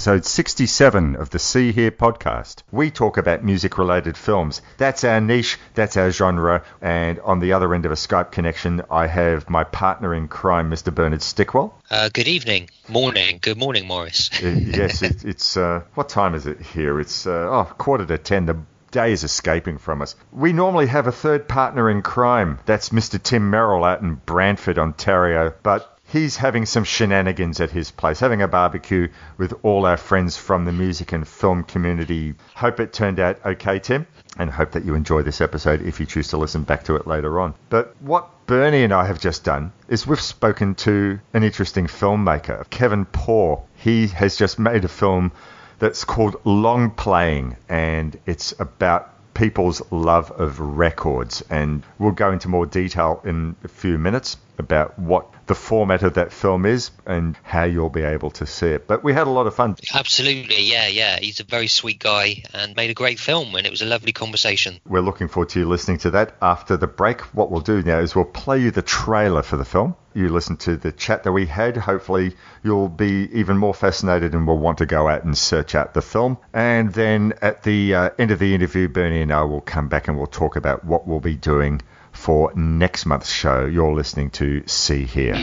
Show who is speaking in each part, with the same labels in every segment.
Speaker 1: episode 67 of the See Hear podcast. We talk about music related films. That's our niche, that's our genre, and on the other end of a Skype connection, I have my partner in crime, Mr. Bernard Stickwell.
Speaker 2: Uh, good evening, morning, good morning, Morris.
Speaker 1: Yes, it, it's, uh, what time is it here? It's, uh, oh, quarter to 10. The day is escaping from us. We normally have a third partner in crime. That's Mr. Tim Merrill out in Brantford, Ontario, but he's having some shenanigans at his place, having a barbecue with all our friends from the music and film community. Hope it turned out okay, Tim, and hope that you enjoy this episode if you choose to listen back to it later on. But what Bernie and I have just done is we've spoken to an interesting filmmaker, Kevin Poore. He has just made a film that's called Longplaying, and it's about people's love of records. And we'll go into more detail in a few minutes about what the format of that film is and how you'll be able to see it. But we had a lot of fun.
Speaker 2: Absolutely, yeah, yeah. He's a very sweet guy and made a great film, and it was a lovely conversation.
Speaker 1: We're looking forward to you listening to that after the break. What we'll do now is we'll play you the trailer for the film. You listen to the chat that we had. Hopefully, you'll be even more fascinated and will want to go out and search out the film. And then at the uh, end of the interview, Bernie and I will come back and we'll talk about what we'll be doing for next month's show. You're listening to See Hear.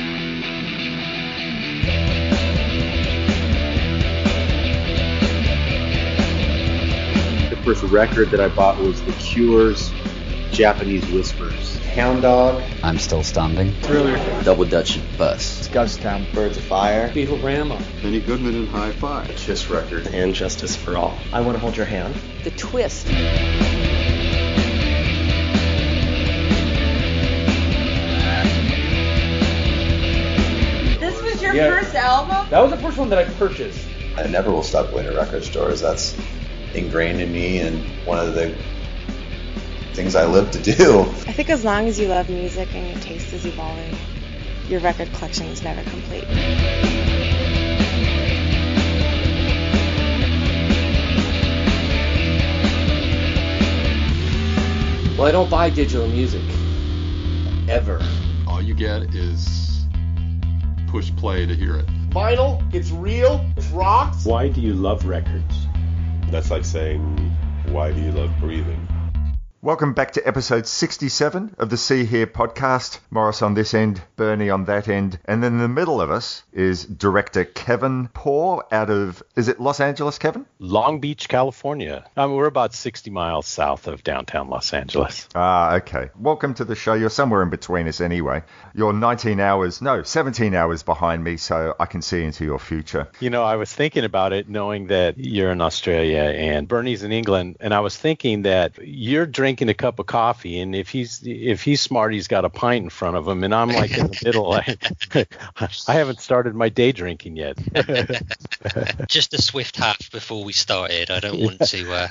Speaker 3: The first record that I bought was The Cure's Japanese Whispers.
Speaker 4: Hound Dog.
Speaker 5: I'm still standing.
Speaker 6: Thriller.
Speaker 7: Double Dutch Bus.
Speaker 4: Town. Birds of Fire.
Speaker 6: Beatle-Rama.
Speaker 8: Benny Goodman and High Five.
Speaker 3: Kiss record.
Speaker 6: And Justice for All.
Speaker 4: I Want to Hold Your Hand.
Speaker 9: The Twist.
Speaker 10: This was your yeah, first album?
Speaker 6: That was the first one that I purchased.
Speaker 7: I never will stop going to record stores. That's ingrained in me and one of the things I live to do.
Speaker 11: I think as long as you love music and your taste is evolving, your record collection is never complete.
Speaker 6: Well, I don't buy digital music. Ever.
Speaker 8: All you get is push play to hear it.
Speaker 12: Vinyl, it's real, it rocks.
Speaker 3: Why do you love records?
Speaker 13: That's like saying, why do you love breathing?
Speaker 1: Welcome back to episode 67 of the See Hear podcast. Morris on this end, Bernie on that end, and then in the middle of us is director Kevin Poore out of, is it Los Angeles, Kevin?
Speaker 14: Long Beach, California. I mean, we're about 60 miles south of downtown Los Angeles.
Speaker 1: Ah, okay. Welcome to the show. You're somewhere in between us anyway. You're 19 hours, no, 17 hours behind me, so I can see into your future.
Speaker 14: You know, I was thinking about it knowing that you're in Australia and Bernie's in England, and I was thinking that you're drinking drinking a cup of coffee, and if he's if he's smart, he's got a pint in front of him, and I'm like in the middle. I, I haven't started my day drinking yet.
Speaker 2: Just a swift half before we started. I don't want to, uh,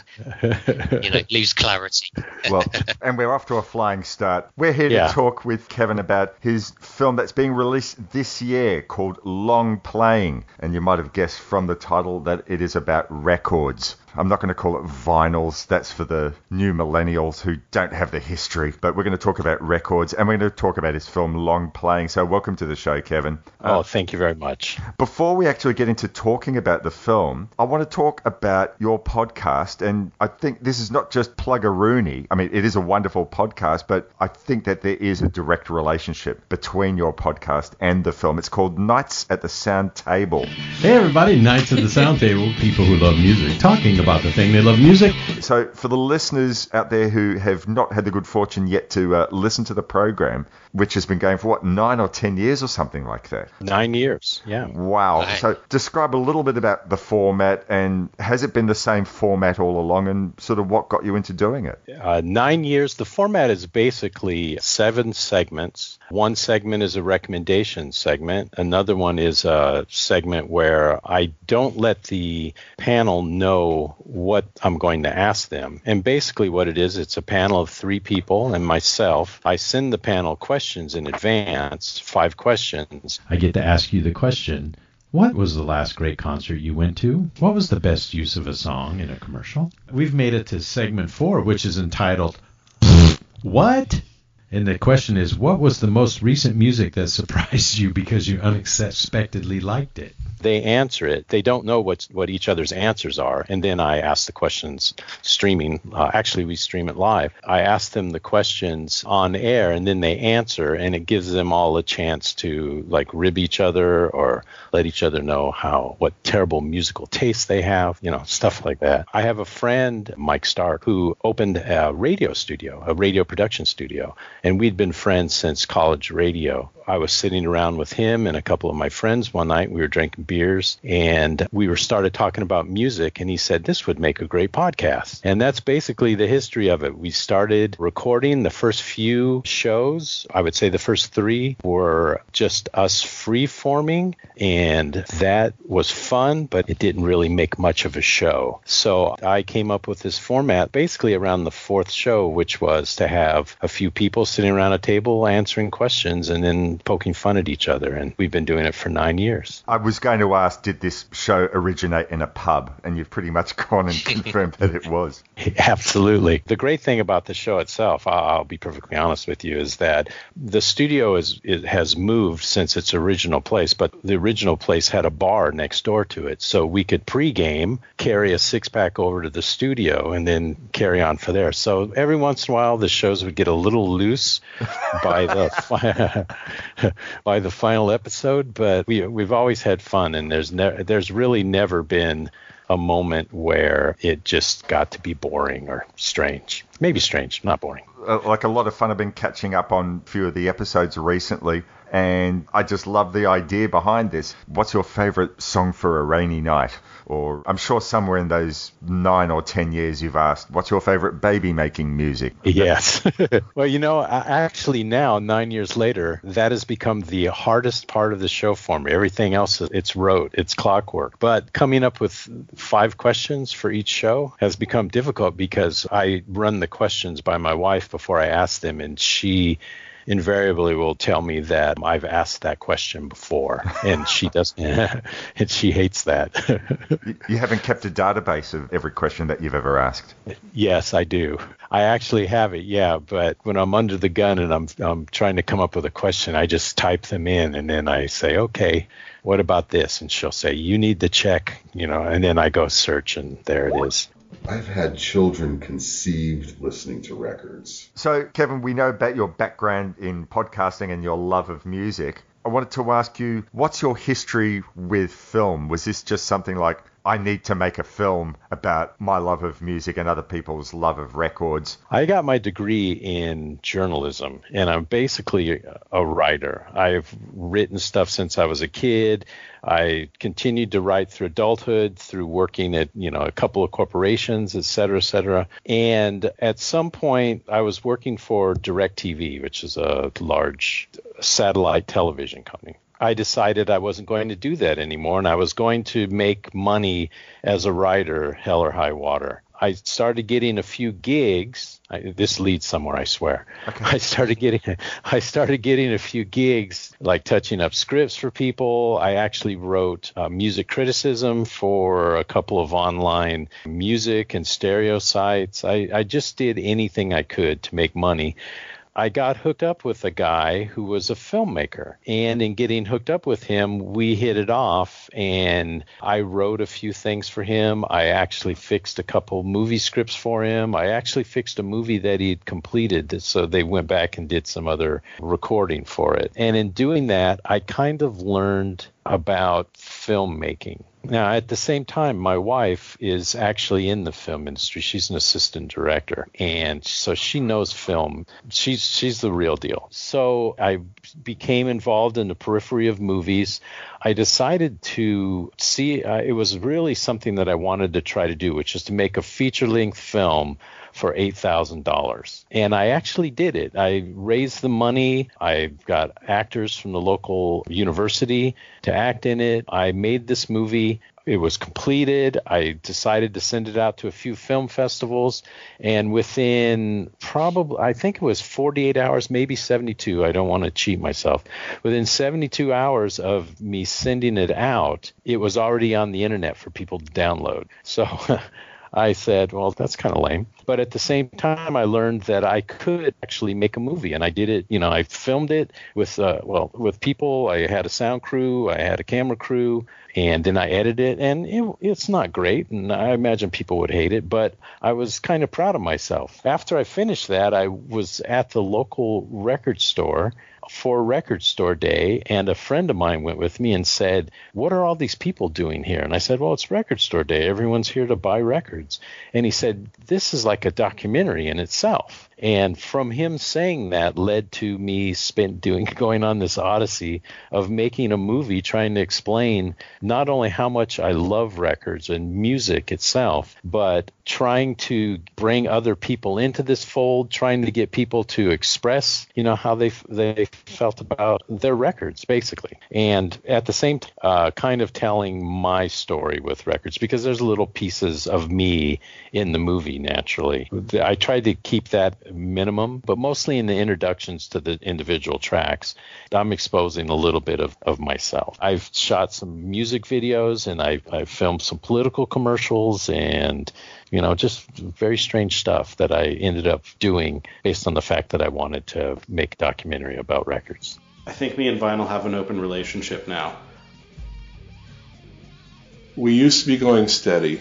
Speaker 2: you know, lose clarity.
Speaker 1: well, and we're off to a flying start. We're here yeah. to talk with Kevin about his film that's being released this year called Longplaying, and you might have guessed from the title that it is about records. I'm not going to call it vinyls. That's for the new millennials who don't have the history. But we're going to talk about records and we're going to talk about his film Longplaying. So welcome to the show, Kevin.
Speaker 14: Oh, uh, thank you very much.
Speaker 1: Before we actually get into talking about the film, I want to talk about your podcast. And I think this is not just plug-a-rooney. I mean, it is a wonderful podcast, but I think that there is a direct relationship between your podcast and the film. It's called Nights at the Sound Table.
Speaker 15: Hey, everybody. Nights at the Sound Table. People who love music talking about about the thing. They love music.
Speaker 1: So, for the listeners out there who have not had the good fortune yet to uh, listen to the program, which has been going for what nine or ten years or something like that.
Speaker 14: Nine years, yeah.
Speaker 1: Wow. Right. So, describe a little bit about the format, and has it been the same format all along, and sort of what got you into doing it?
Speaker 14: Uh, nine years. The format is basically seven segments. One segment is a recommendation segment. Another one is a segment where I don't let the panel know what I'm going to ask them. And basically, what it is, it's a panel of three people and myself. I send the panel questions in advance, five questions.
Speaker 15: I get to ask you the question. What was the last great concert you went to? What was the best use of a song in a commercial? We've made it to segment four, which is entitled What? And the question is, what was the most recent music that surprised you because you unexpectedly liked it?
Speaker 14: They answer it. They don't know what what each other's answers are, and then I ask the questions streaming. Uh, actually, we stream it live. I ask them the questions on air, and then they answer, and it gives them all a chance to like rib each other or let each other know how what terrible musical taste they have, you know, stuff like that. I have a friend, Mike Stark, who opened a radio studio, a radio production studio, and we'd been friends since college radio. I was sitting around with him and a couple of my friends one night. We were drinking beers and we were started talking about music and he said this would make a great podcast. And that's basically the history of it. We started recording the first few shows. I would say the first 3 were just us free forming and that was fun, but it didn't really make much of a show. So I came up with this format basically around the fourth show which was to have a few people sitting around a table answering questions and then poking fun at each other. And we've been doing it for nine years.
Speaker 1: I was going to ask, did this show originate in a pub? And you've pretty much gone and confirmed that it was.
Speaker 14: Absolutely. The great thing about the show itself, I'll be perfectly honest with you, is that the studio is it has moved since its original place, but the original place had a bar next door to it. So we could pregame, carry a six pack over to the studio, and then carry on for there. So every once in a while, the shows would get a little loose by the by the final episode, but we we've always had fun, and there's ne- there's really never been a moment where it just got to be boring or strange. Maybe strange, not boring.
Speaker 1: Uh, like a lot of fun. I've been catching up on a few of the episodes recently, and I just love the idea behind this. What's your favorite song for a rainy night? Or I'm sure somewhere in those nine or ten years you've asked, what's your favorite baby making music?
Speaker 14: Yes. well, you know, actually now, nine years later, that has become the hardest part of the show for me. Everything else, it's rote, it's clockwork. But coming up with five questions for each show has become difficult because I run the questions by my wife before I ask them, and she invariably will tell me that I've asked that question before, and she doesn't, and she hates that.
Speaker 1: you haven't kept a database of every question that you've ever asked.
Speaker 14: Yes, I do. I actually have it, yeah. But when I'm under the gun and I'm I'm trying to come up with a question, I just type them in, and then I say, okay, what about this? And she'll say, you need to check, you know, and then I go search, and there it is.
Speaker 13: I've had children conceived listening to records.
Speaker 1: So, Kevin, we know about your background in podcasting and your love of music. I wanted to ask you, what's your history with film? Was this just something like, I need to make a film about my love of music and other people's love of records.
Speaker 14: I got my degree in journalism, and I'm basically a writer. I've written stuff since I was a kid. I continued to write through adulthood, through working at you know a couple of corporations, et cetera, et cetera. And at some point, I was working for DirecTV, which is a large satellite television company. I decided I wasn't going to do that anymore and I was going to make money as a writer, hell or high water. I started getting a few gigs. I, this leads somewhere, I swear. Okay. I started getting I started getting a few gigs, like touching up scripts for people. I actually wrote uh, music criticism for a couple of online music and stereo sites. I, I just did anything I could to make money. I got hooked up with a guy who was a filmmaker. And in getting hooked up with him, we hit it off and I wrote a few things for him. I actually fixed a couple movie scripts for him. I actually fixed a movie that he'd completed. So they went back and did some other recording for it. And in doing that, I kind of learned about filmmaking. Now, at the same time, my wife is actually in the film industry. She's an assistant director, and so she knows film. She's she's the real deal. So I became involved in the periphery of movies. I decided to see. Uh, it was really something that I wanted to try to do, which is to make a feature-length film for $8,000. And I actually did it. I raised the money. I got actors from the local university to act in it. I made this movie. It was completed. I decided to send it out to a few film festivals. And within probably, I think it was 48 hours, maybe 72. I don't want to cheat myself. Within 72 hours of me sending it out, it was already on the internet for people to download. So I said, well, that's kind of lame. But at the same time, I learned that I could actually make a movie, and I did it. You know, I filmed it with uh, well with people. I had a sound crew, I had a camera crew, and then I edited it, and it, it's not great, and I imagine people would hate it, but I was kind of proud of myself. After I finished that, I was at the local record store for record store day and a friend of mine went with me and said what are all these people doing here? And i said well it's record store day. Everyone's here to buy records. And he said this is like a documentary in itself. And from him saying that led to me spent doing going on this odyssey of making a movie trying to explain not only how much I love records and music itself, but trying to bring other people into this fold, trying to get people to express, you know, how they they felt about their records, basically, and at the same time, uh, kind of telling my story with records because there's little pieces of me in the movie. Naturally, I tried to keep that minimum, but mostly in the introductions to the individual tracks, I'm exposing a little bit of, of myself. I've shot some music videos and I, I filmed some political commercials and you know, just very strange stuff that I ended up doing based on the fact that I wanted to make a documentary about records.
Speaker 5: I think me and vinyl have an open relationship now.
Speaker 13: We used to be going steady,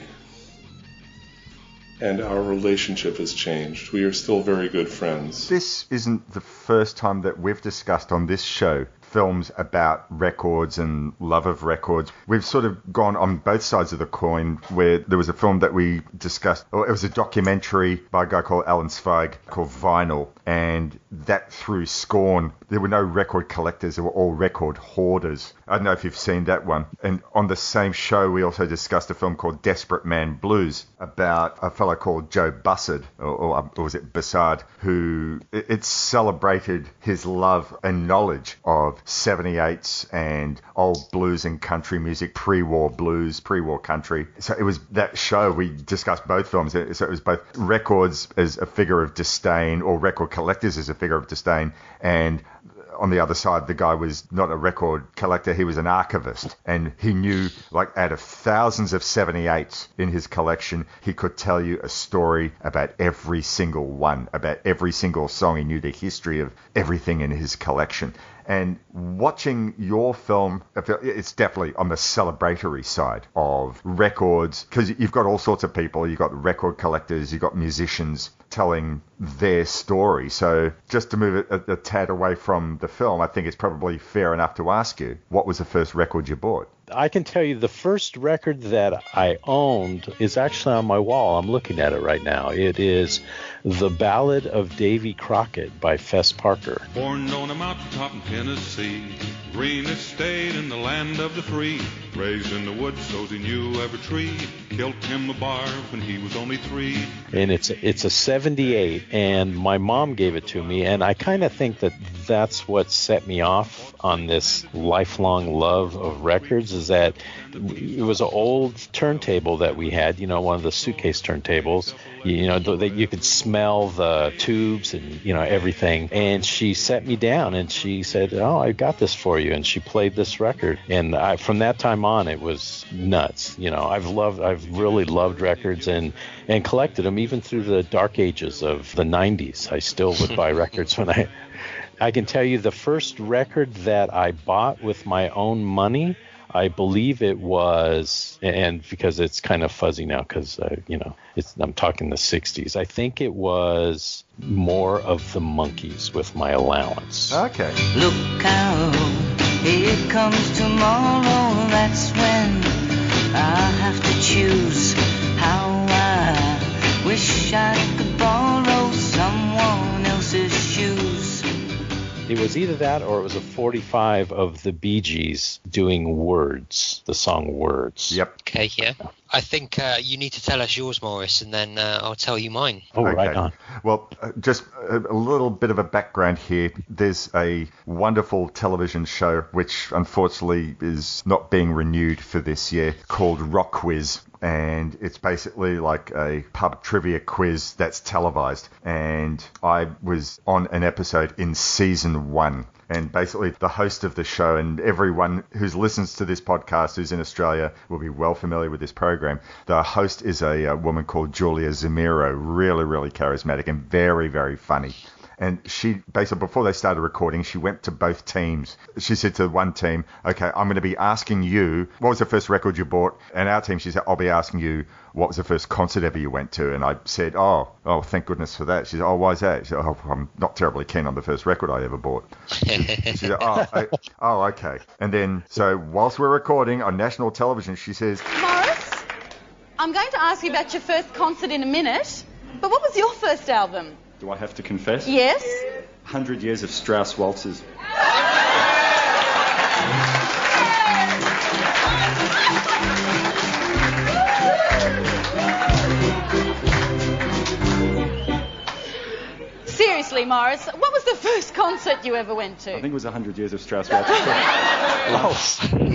Speaker 13: and our relationship has changed. We are still very good friends.
Speaker 1: This isn't the first time that we've discussed on this show films about records and love of records. We've sort of gone on both sides of the coin where there was a film that we discussed, or it was a documentary by a guy called Alan Zweig called Vinyl, and that threw scorn. There were no record collectors, there were all record hoarders. I don't know if you've seen that one. And on the same show, we also discussed a film called Desperate Man Blues about a fellow called Joe Bussard, or, or, um, or was it Bassard, who it, it celebrated his love and knowledge of 78s and old blues and country music, pre-war blues, pre-war country. So it was that show we discussed both films. So it was both records as a figure of disdain or record collectors as a figure of disdain and on the other side, the guy was not a record collector, he was an archivist. And he knew, like, out of thousands of 78s in his collection, he could tell you a story about every single one, about every single song. He knew the history of everything in his collection. And watching your film, it's definitely on the celebratory side of records because you've got all sorts of people. You've got record collectors, you've got musicians telling their story. So just to move it a, a tad away from the film, I think it's probably fair enough to ask you what was the first record you bought?
Speaker 14: I can tell you the first record that I owned is actually on my wall. I'm looking at it right now. It is The Ballad of Davy Crockett by Fess Parker.
Speaker 9: Born on a mountaintop in Tennessee, greenest state in the land of the free. Raised in the woods, so he knew every tree. Killed him a bar when he was only three.
Speaker 14: And it's it's a 78, and my mom gave it to me, and I kind of think that that's what set me off on this lifelong love of records is that it was an old turntable that we had, you know, one of the suitcase turntables, you know, that you could smell the tubes and, you know, everything. And she set me down and she said, Oh, I got this for you. And she played this record. And I, from that time on, it was nuts. You know, I've loved, I've really loved records and, and collected them even through the dark ages of the 90s. I still would buy records when I, I can tell you the first record that I bought with my own money I believe it was, and because it's kind of fuzzy now, because uh, you know, I'm talking the '60s. I think it was more of the Monkees with my allowance.
Speaker 1: Okay.
Speaker 10: Look out, here comes tomorrow. That's when I have to choose how I wish I
Speaker 14: It was either that or it was a 45 of the Bee Gees doing Words, the song Words.
Speaker 1: Yep.
Speaker 2: Okay, yeah. I think uh, you need to tell us yours, Morris, and then uh, I'll tell you mine.
Speaker 14: Oh,
Speaker 1: Okay.
Speaker 14: right on.
Speaker 1: Well, uh, just a, a little bit of a background here. There's a wonderful television show which unfortunately is not being renewed for this year called RocKwiz. And it's basically like a pub trivia quiz that's televised. And I was on an episode in season one. And basically, the host of the show and everyone who listens to this podcast who's in Australia will be well familiar with this program. The host is a, a woman called Julia Zemiro, really, really charismatic and very, very funny. And she basically before they started recording, she went to both teams. She said to one team, "Okay, I'm going to be asking you what was the first record you bought," and our team, she said, "I'll be asking you what was the first concert ever you went to?" And I said, "Oh, oh, thank goodness for that." She said, "Oh, why is that?" She said, "Oh, I'm not terribly keen on the first record I ever bought." she said, "Oh, I, oh, okay." And then so whilst we're recording on national television, she says,
Speaker 16: Morris, I'm going to ask you about your first concert in a minute, but what was your first album?
Speaker 17: Do I have to confess?
Speaker 16: Yes?
Speaker 17: 100 Years of Strauss Waltzes.
Speaker 16: Seriously, Morris, what was the first concert you ever went to?
Speaker 17: I think it was 100 Years of Strauss Waltzes.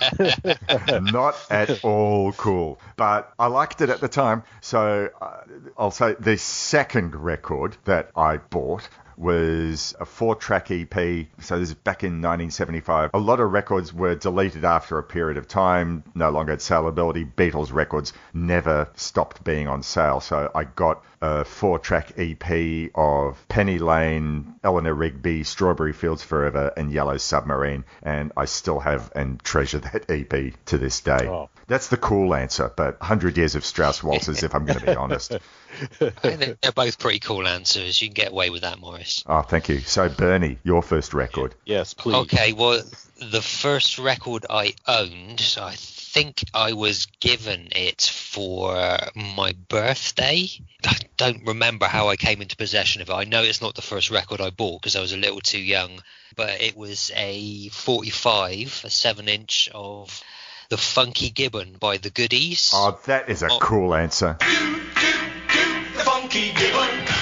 Speaker 1: not at all cool. But I liked it at the time. So uh, I'll say the second record that I bought was a four track EP. So this is back in 1975. A lot of records were deleted after a period of time, no longer had saleability. Beatles records never stopped being on sale. So I got a four track EP of Penny Lane, Eleanor Rigby, Strawberry Fields Forever, and Yellow Submarine. And I still have and treasure that EP to this day.
Speaker 14: Oh.
Speaker 1: That's the cool answer, but 100 years of Strauss waltzes, if I'm going to be honest.
Speaker 2: I think they're both pretty cool answers. You can get away with that, Morris.
Speaker 1: Oh, thank you. So, Bernie, your first record.
Speaker 14: Yes, please.
Speaker 2: Okay, well, the first record I owned, I think I was given it for my birthday. I don't remember how I came into possession of it. I know it's not the first record I bought because I was a little too young, but it was a 45, a 7 inch of The Funky Gibbon by The Goodies.
Speaker 1: Oh, that is a
Speaker 2: Oh.
Speaker 1: cool answer.
Speaker 18: The Funky Gibbon.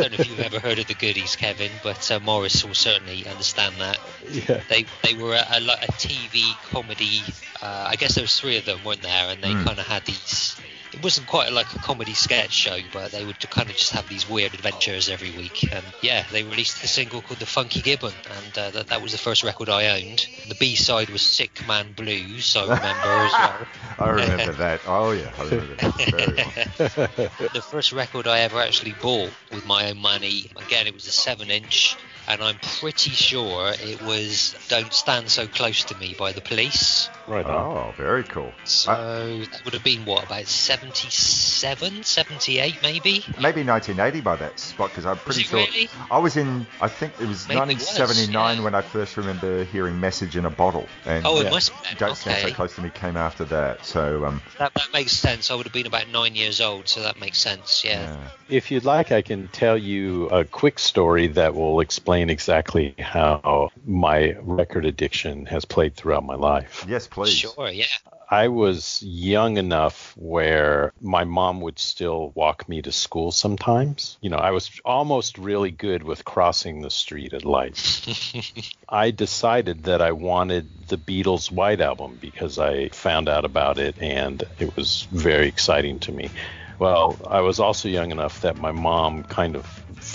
Speaker 2: Don't know if you've ever heard of The Goodies, Kevin, but uh, Morris will certainly understand that.
Speaker 14: Yeah.
Speaker 2: They they were a, a, a TV comedy. Uh, I guess there was three of them, weren't there? And they
Speaker 1: Hmm.
Speaker 2: kind of had these. It wasn't quite like a comedy sketch show, but they would kind of just have these weird adventures every week. And yeah, they released a single called "The Funky Gibbon," and uh, that, that was the first record I owned. The B side was "Sick Man Blues," I remember as well.
Speaker 1: I remember that. Oh, yeah, I remember that very well.
Speaker 2: the first record I ever actually bought with my own money, again, it was a 7 inch, and I'm pretty sure it was Don't Stand So Close to Me by the police.
Speaker 14: Right
Speaker 1: Oh, very cool.
Speaker 2: So that would have been what, about 77, 78 maybe?
Speaker 1: Maybe 1980 by that spot because I'm pretty
Speaker 2: it
Speaker 1: sure
Speaker 2: really?
Speaker 1: I was in. I think it was
Speaker 2: Maybe it was,
Speaker 1: 1979 when I first remember hearing "Message in a Bottle." And
Speaker 2: Oh, it must have been,
Speaker 1: "Don't Stand So. Close to Me" came after that. So um,
Speaker 2: That, that makes sense. I would have been about nine years old, so that makes sense, yeah.
Speaker 14: If you'd like, I can tell you a quick story that will explain exactly how my record addiction has played throughout my life.
Speaker 1: yes, please.
Speaker 2: Sure, yeah.
Speaker 14: I was young enough where my mom would still walk me to school sometimes. You know, I was almost really good with crossing the street at lights. I decided that I wanted the Beatles White Album because I found out about it and it was very exciting to me. Well, I was also young enough that my mom kind of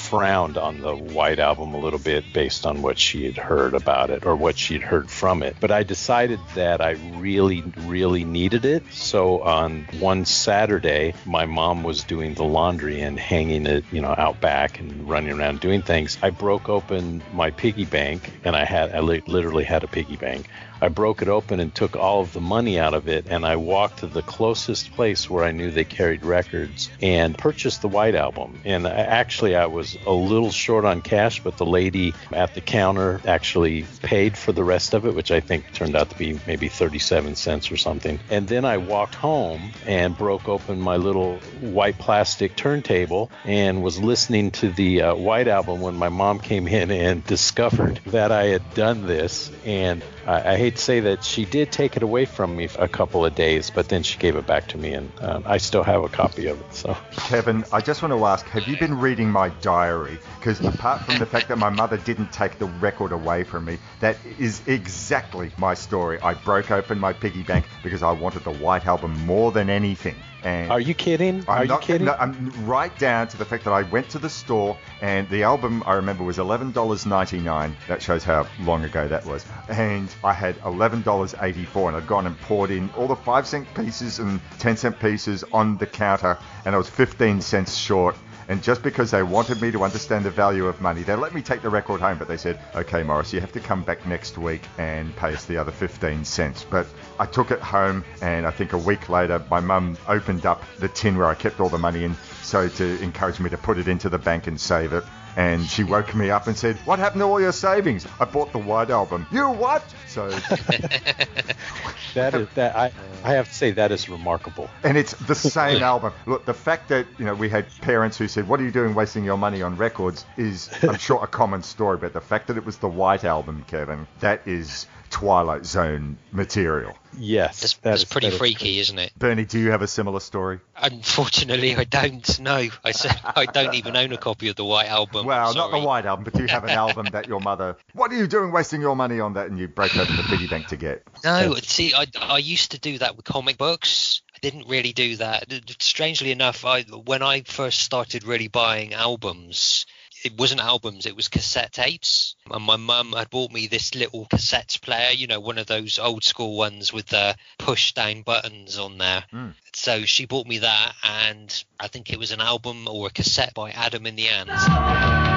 Speaker 14: frowned on the White Album a little bit based on what she had heard about it or what she'd heard from it. But I decided that I really, really needed it. So on one Saturday, my mom was doing the laundry and hanging it, you know, out back and running around doing things. I broke open my piggy bank and I had, I li- literally had a piggy bank. I broke it open and took all of the money out of it, and I walked to the closest place where I knew they carried records and purchased the White Album. And uh, actually, I was a little short on cash, but the lady at the counter actually paid for the rest of it, which I think turned out to be maybe 37 cents or something. And then I walked home and broke open my little white plastic turntable and was listening to the uh, White Album when my mom came in and discovered that I had done this. And I, I hate to say that she did take it away from me a couple of days, but then she gave it back to me, and um, I still have a copy of it. So
Speaker 1: Kevin, I just want to ask: Have you been reading my diary? Diary because apart from the fact that my mother didn't take the record away from me, that is exactly my story. I broke open my piggy bank because I wanted the White Album more than anything. And
Speaker 14: Are you kidding?
Speaker 1: I'm
Speaker 14: Are
Speaker 1: not
Speaker 14: you kidding?
Speaker 1: No, I'm right down to the fact that I went to the store and the album I remember was eleven dollars ninety nine. That shows how long ago that was. And I had eleven dollars eighty four, and I'd gone and poured in all the five cent pieces and ten cent pieces on the counter, and I was fifteen cents short. And just because they wanted me to understand the value of money, they let me take the record home, but they said, okay, Morris, you have to come back next week and pay us the other 15 cents. But I took it home, and I think a week later, my mum opened up the tin where I kept all the money in, so to encourage me to put it into the bank and save it. And she woke me up and said, What happened to all your savings? I bought the White Album. You what? So,
Speaker 14: that is that I I have to say that is remarkable.
Speaker 1: and it's the same album. Look, the fact that you know we had parents who said, "What are you doing, wasting your money on records?" is, I'm sure, a common story. But the fact that it was the White Album, Kevin, that is Twilight Zone material.
Speaker 14: Yes,
Speaker 2: That's,
Speaker 14: that
Speaker 2: that's
Speaker 14: is-
Speaker 2: pretty
Speaker 14: that is
Speaker 2: freaky, isn't it?
Speaker 1: Bernie, do you have a similar story?
Speaker 2: Unfortunately, I don't know. I said I don't even own a copy of the White Album.
Speaker 1: Well, not the White Album, but do you have an album that your mother? What are you doing, wasting your money on that? And you broke open the piggy bank to get.
Speaker 2: No, see, I, I used to do that with comic books. I didn't really do that. Strangely enough, I when I first started really buying albums, it wasn't albums, it was cassette tapes. And my mum had bought me this little cassette player, you know, one of those old school ones with the push down buttons on there. Hmm. So she bought me that, and I think it was an album or a cassette by Adam and the Ants.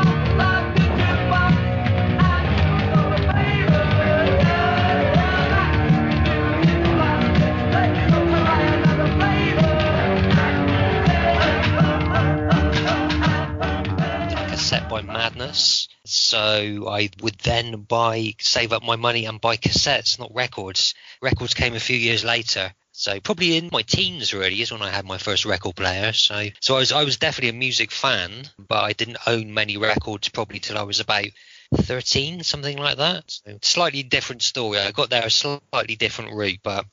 Speaker 2: So I would then buy, save up my money and buy cassettes, not records. Records came a few years later. So probably in my teens really is when I had my first record player. So so I was I was definitely a music fan, but I didn't own many records probably till I was about 13, something like that. So slightly different story. I got there a slightly different route, but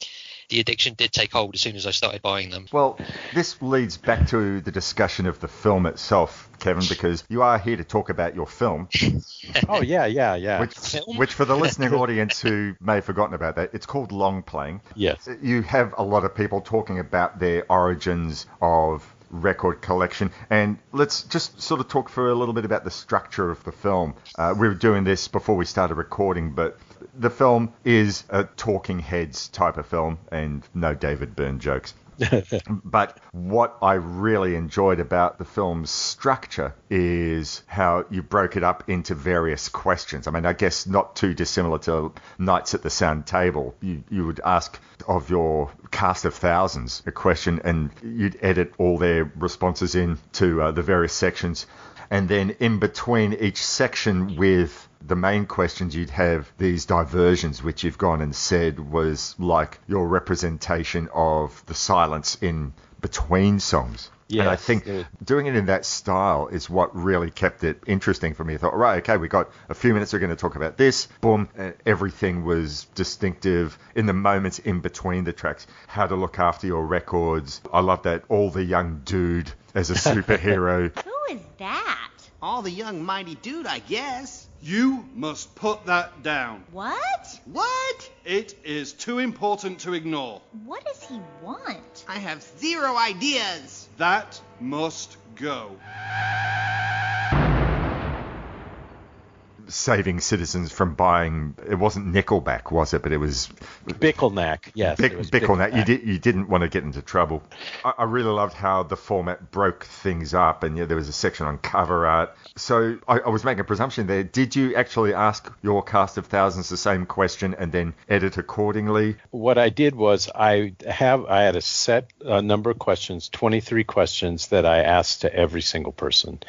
Speaker 2: the addiction did take hold as soon as I started buying them.
Speaker 1: Well, this leads back to the discussion of the film itself, Kevin, because you are here to talk about your film.
Speaker 14: Oh yeah, yeah, yeah.
Speaker 1: Which, which, for the listening audience who may have forgotten about that, it's called Longplaying.
Speaker 14: Yes.
Speaker 1: You have a lot of people talking about their origins of record collection. And let's just sort of talk for a little bit about the structure of the film. Uh, we were doing this before we started recording, but the film is a talking heads type of film and no David Byrne jokes. but what I really enjoyed about the film's structure is how you broke it up into various questions. I mean, I guess not too dissimilar to Nights at the Sound Table. You, you would ask of your cast of thousands a question and you'd edit all their responses in to uh, the various sections. And then in between each section with the main questions you'd have these diversions which you've gone and said was like your representation of the silence in between songs. and I think
Speaker 14: it-
Speaker 1: doing it in that style is what really kept it interesting for me. I thought, right, okay, we got a few minutes. We're going to talk about this. Boom, everything was distinctive in the moments in between the tracks. How to look after your records. I love that all the young dude as a superhero.
Speaker 19: Who is that?
Speaker 12: All the young mighty dude, I guess.
Speaker 5: You must put that down.
Speaker 19: What?
Speaker 12: What?
Speaker 5: It is too important to ignore.
Speaker 19: What does he want?
Speaker 12: I have zero ideas.
Speaker 5: That must go.
Speaker 1: Saving citizens from buying. It wasn't Nickelback, was it? But it was
Speaker 14: Bickleneck. Yes.
Speaker 1: Bick, Bickleneck. You did. You didn't want to get into trouble. I, I really loved how the format broke things up, and yeah, there was a section on cover art. So I, I was making a presumption there. Did you actually ask your cast of thousands the same question and then edit accordingly?
Speaker 14: What I did was I have I had a set uh, number of questions, 23 questions that I asked to every single person.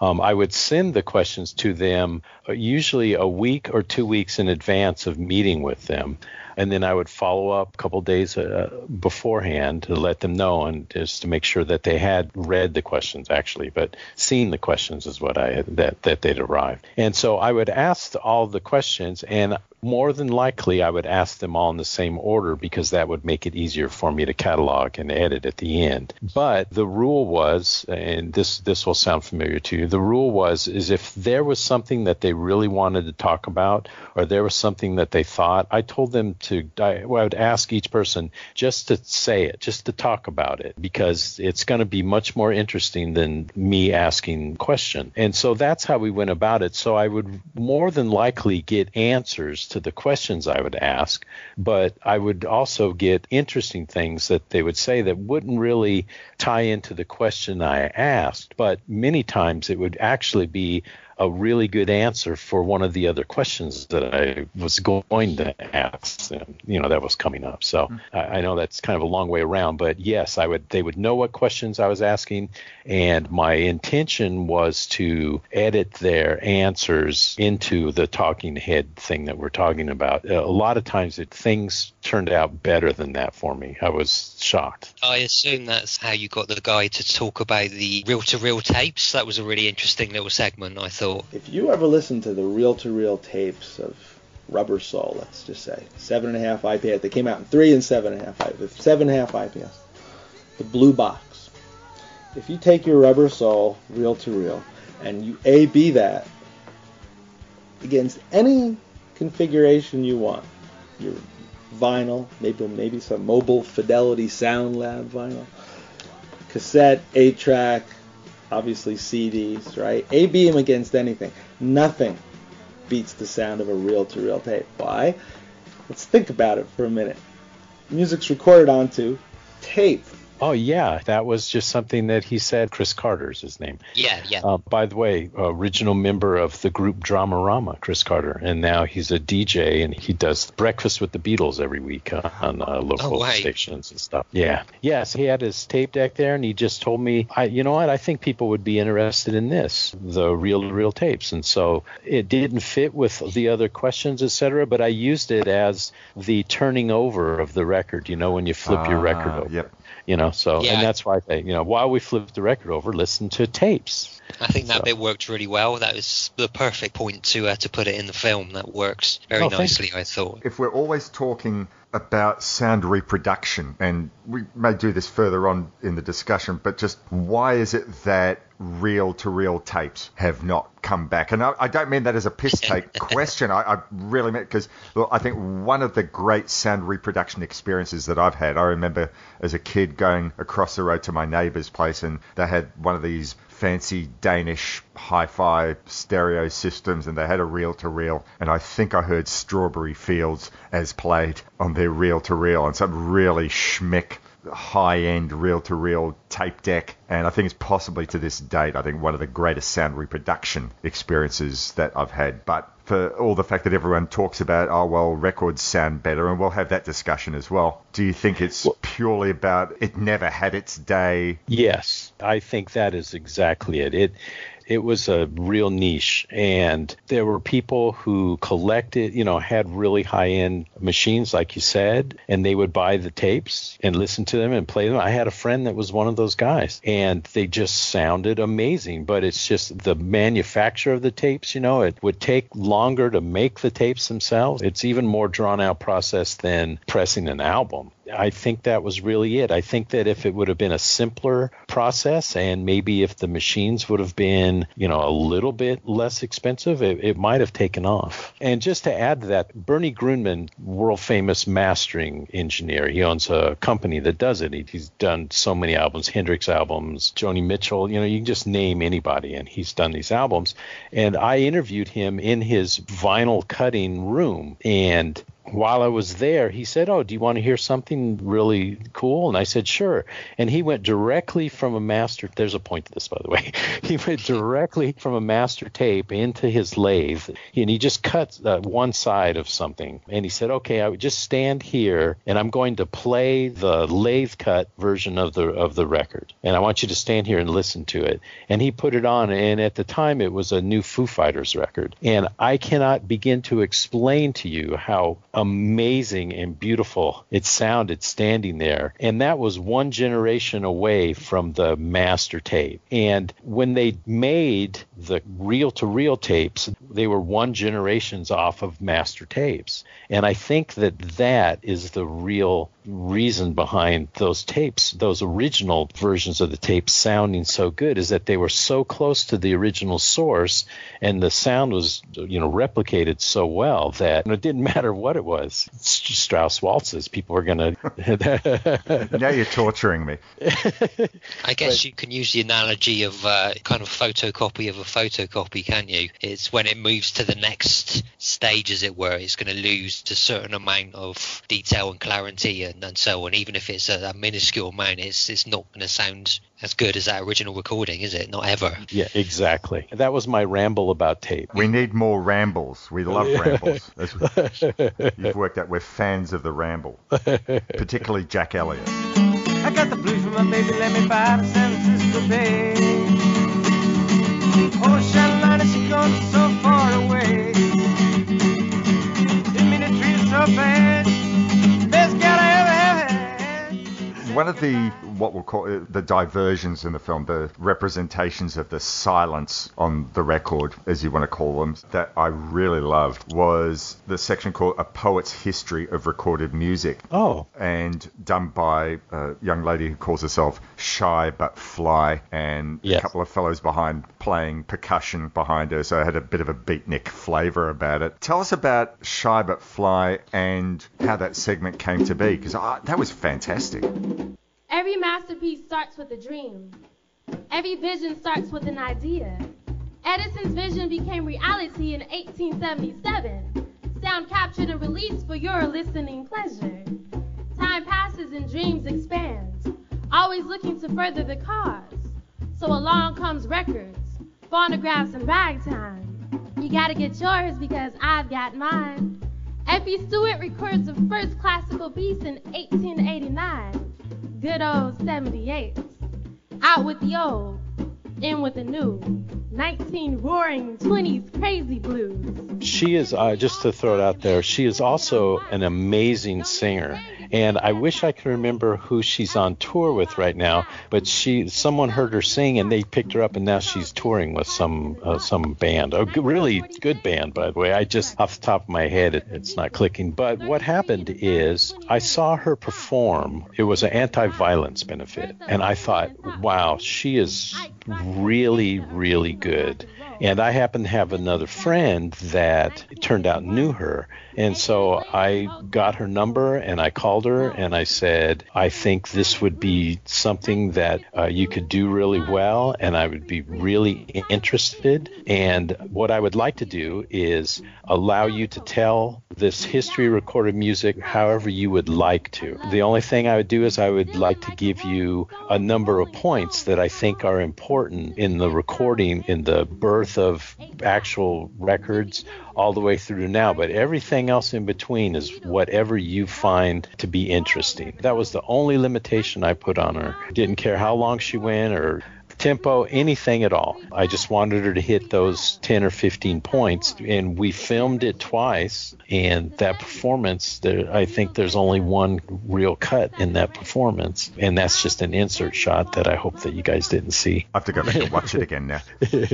Speaker 14: Um, I would send the questions to them uh, usually a week or two weeks in advance of meeting with them. And then I would follow up a couple days uh, beforehand to let them know and just to make sure that they had read the questions actually, but seen the questions is what I had, that that they'd arrived. And so I would ask all the questions, and more than likely I would ask them all in the same order because that would make it easier for me to catalog and edit at the end. But the rule was, and this this will sound familiar to you, the rule was is if there was something that they really wanted to talk about or there was something that they thought, I told them to I, I would ask each person just to say it, just to talk about it because it's going to be much more interesting than me asking question. And so that's how we went about it. So I would more than likely get answers to the questions I would ask, but I would also get interesting things that they would say that wouldn't really tie into the question I asked, but many times it would actually be a really good answer for one of the other questions that I was going to ask them, you know, that was coming up. So mm-hmm. I, I, know that's kind of a long way around, but yes, I would, they would know what questions I was asking. And my intention was to edit their answers into the talking head thing that we're talking about. A lot of times it, things turned out better than that for me. I was shocked.
Speaker 2: I assume that's how you got the guy to talk about the reel to reel tapes. That was a really interesting little segment, I thought.
Speaker 4: If you ever listen to the reel-to-reel tapes of Rubber Soul, let's just say seven and a half IPS, they came out in three and seven and a half IPS, seven and a half IPS. The blue box. If you take your Rubber Soul reel-to-reel and you A/B that against any configuration you want, your vinyl, maybe maybe some mobile Fidelity Sound Lab vinyl, cassette, eight track, obviously CDs, right? A against anything. Nothing beats the sound of a reel-to-reel tape. Why? Let's think about it for a minute. Music's recorded onto tape.
Speaker 14: Oh yeah, that was just something that he said. Chris Carter's his name.
Speaker 2: Yeah, yeah.
Speaker 14: Uh, by the way, original member of the group Dramarama, Chris Carter, and now he's a DJ and he does breakfast with the Beatles every week uh, on uh, local oh, stations and stuff. Yeah, yes, he had his tape deck there, and he just told me, I, you know what, I think people would be interested in this, the reel-to-reel tapes, and so it didn't fit with the other questions, etc. But I used it as the turning over of the record. You know, when you flip your record over.
Speaker 1: Yep
Speaker 14: you know so yeah. and that's why I you know while we flip the record over listen to tapes
Speaker 2: I think that
Speaker 14: so.
Speaker 2: bit worked really well that was the perfect point to uh, to put it in the film that works very oh, nicely I thought
Speaker 1: if we're always talking about sound reproduction and we may do this further on in the discussion but just why is it that reel to reel tapes have not come back. And I, I, don't mean that as a piss take question. I, I really meant because I think one of the great sound reproduction experiences that I've had, I remember as a kid going across the road to my neighbour's place and they had one of these fancy Danish hi-fi stereo systems and they had a reel-to-reel and I think I heard Strawberry Fields as played on their reel-to-reel and some really schmick high-end reel-to-reel tape deck, and I think it's possibly to this date, I think one of the greatest sound reproduction experiences that I've had. But for all the fact that everyone talks about, oh well, records sound better, and we'll have that discussion as well. Do you think it's purely about it never had its day?
Speaker 14: Yes, I think that is exactly it. It it was a real niche and there were people who collected you know had really high end machines like you said and they would buy the tapes and listen to them and play them i had a friend that was one of those guys and they just sounded amazing but it's just the manufacture of the tapes you know it would take longer to make the tapes themselves it's even more drawn out process than pressing an album I think that was really it. I think that if it would have been a simpler process and maybe if the machines would have been, you know, a little bit less expensive, it, it might have taken off. And just to add to that, Bernie Grundman, world famous mastering engineer, he owns a company that does it. He, he's done so many albums, Hendrix albums, Joni Mitchell, you know, you can just name anybody and he's done these albums. And I interviewed him in his vinyl cutting room and while I was there, he said, "Oh, do you want to hear something really cool?" And I said, "Sure." And he went directly from a master. There's a point to this, by the way. He went directly from a master tape into his lathe, and he just cut uh, one side of something. And he said, "Okay, I would just stand here, and I'm going to play the lathe cut version of the of the record, and I want you to stand here and listen to it." And he put it on, and at the time, it was a new Foo Fighters record, and I cannot begin to explain to you how amazing and beautiful it sounded standing there. And that was one generation away from the master tape. And when they made the reel to reel tapes, they were one generations off of master tapes. And I think that that is the real reason behind those tapes, those original versions of the tapes sounding so good is that they were so close to the original source and the sound was, you know, replicated so well that it didn't matter what it was. Strauss waltzes, people were going to.
Speaker 1: now you're torturing me.
Speaker 2: I guess but, you can use the analogy of uh, kind of photocopy of a photocopy, can't you? It's when it moves to the next stage, as it were, it's going to lose a certain amount of detail and clarity and, and so on. Even if it's a, a minuscule amount, it's, it's not going to sound as good as that original recording, is it? Not ever.
Speaker 14: Yeah, exactly. That was my ramble about tape.
Speaker 1: We need more rambles. We love rambles. You've worked out we're fans of the ramble, particularly Jack Elliott. I got the blues from my baby, let me buy the San Francisco One of the what we'll call uh, the diversions in the film, the representations of the silence on the record, as you want to call them, that I really loved was the section called A Poet's History of Recorded Music.
Speaker 14: Oh.
Speaker 1: And done by a young lady who calls herself Shy But Fly, and yes. a couple of fellows behind playing percussion behind her, so it had a bit of a beatnik flavour about it. Tell us about Shy But Fly and how that segment came to be, because that was fantastic.
Speaker 20: Every masterpiece starts with a dream. Every vision starts with an idea. Edison's vision became reality in 1877. Sound captured and released for your listening pleasure. Time passes and dreams expand, always looking to further the cause. So along comes records, phonographs, and ragtime. You gotta get yours because I've got mine. Effie Stewart records the first classical piece in 1889 good old 78. Out with the old, in with the new. 19 roaring 20s crazy blues.
Speaker 14: She is, uh, just to throw it out there, she is also an amazing singer. And I wish I could remember who she's on tour with right now, but she, someone heard her sing and they picked her up and now she's touring with some, uh, some band. A really good band, by the way. I just, off the top of my head, it, it's not clicking. But what happened is I saw her perform. It was an anti-violence benefit. And I thought, wow, she is really, really good. And I happen to have another friend that turned out knew her. And so I got her number and I called her and I said, I think this would be something that uh, you could do really well and I would be really interested. And what I would like to do is allow you to tell this history recorded music however you would like to. The only thing I would do is I would like to give you a number of points that I think are important in the recording, in the birth of actual records all the way through to now. But everything else in between is whatever you find to be interesting. That was the only limitation I put on her. Didn't care how long she went or tempo, anything at all. I just wanted her to hit those 10 or 15 points. And we filmed it twice. And that performance, there, I think there's only one real cut in that performance. And that's just an insert shot that I hope that you guys didn't see.
Speaker 1: I have to go back and watch it again now.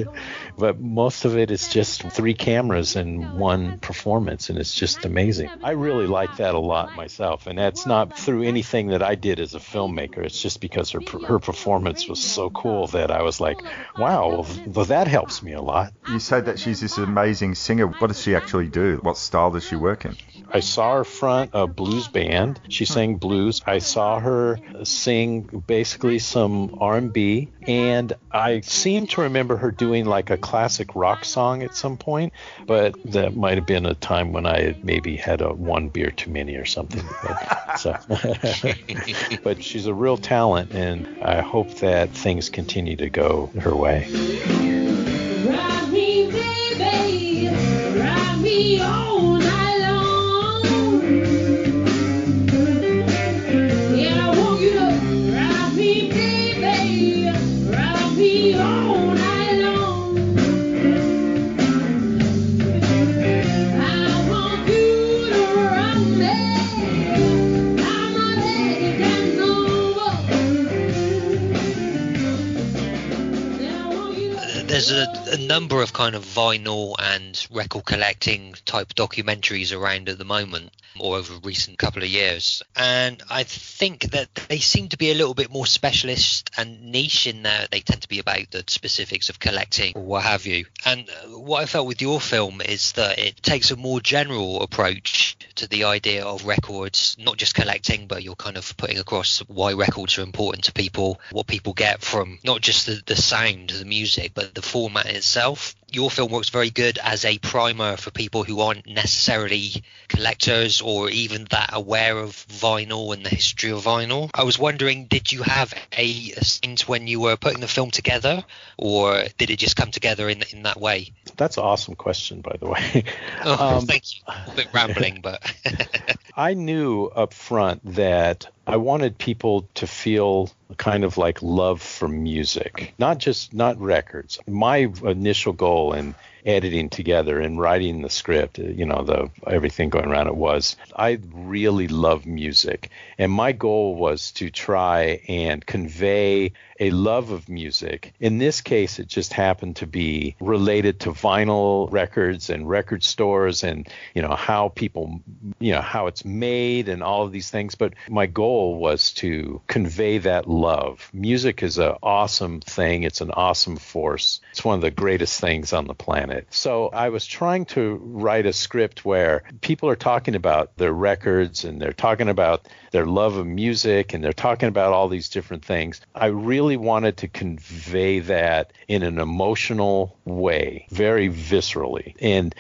Speaker 14: but most of it is just three cameras and one performance. And it's just amazing. I really like that a lot myself. And that's not through anything that I did as a filmmaker. It's just because her, her performance was so cool that I was like, wow, well, that helps me a lot.
Speaker 1: You said that she's this amazing singer. What does she actually do? What style does she work in?
Speaker 14: I saw her front a blues band. She sang blues. I saw her sing basically some R&B, and I seem to remember her doing like a classic rock song at some point. But that might have been a time when I had maybe had a one beer too many or something. But, so, but she's a real talent, and I hope that things continue continue to go her way.
Speaker 2: There's a, a number of kind of vinyl and record collecting type documentaries around at the moment or over recent couple of years. And i think that they seem to be a little bit more specialist and niche in that they tend to be about the specifics of collecting or what have you. And what i felt with your film is that it takes a more general approach to the idea of records not just collecting but you're kind of putting across why records are important to people what people get from not just the, the sound the music but the format itself itself your film works very good as a primer for people who aren't necessarily collectors or even that aware of vinyl and the history of vinyl. I was wondering, did you have a, a sense when you were putting the film together, or did it just come together in in that way?
Speaker 14: That's an awesome question, by the way.
Speaker 2: Oh, um, thank you. A bit rambling, but
Speaker 14: I knew up front that I wanted people to feel kind of like love for music, not just not records. My initial goal in editing together and writing the script, uh, you know, the everything going around it was. I really love music, and my goal was to try and convey a love of music. In this case, it just happened to be related to vinyl records and record stores and, you know, how people, you know, how it's made and all of these things. But my goal was to convey that love. Music is an awesome thing, it's an awesome force. It's one of the greatest things on the planet. So I was trying to write a script where people are talking about their records and they're talking about their love of music and they're talking about all these different things. I really wanted to convey that in an emotional way, very viscerally, and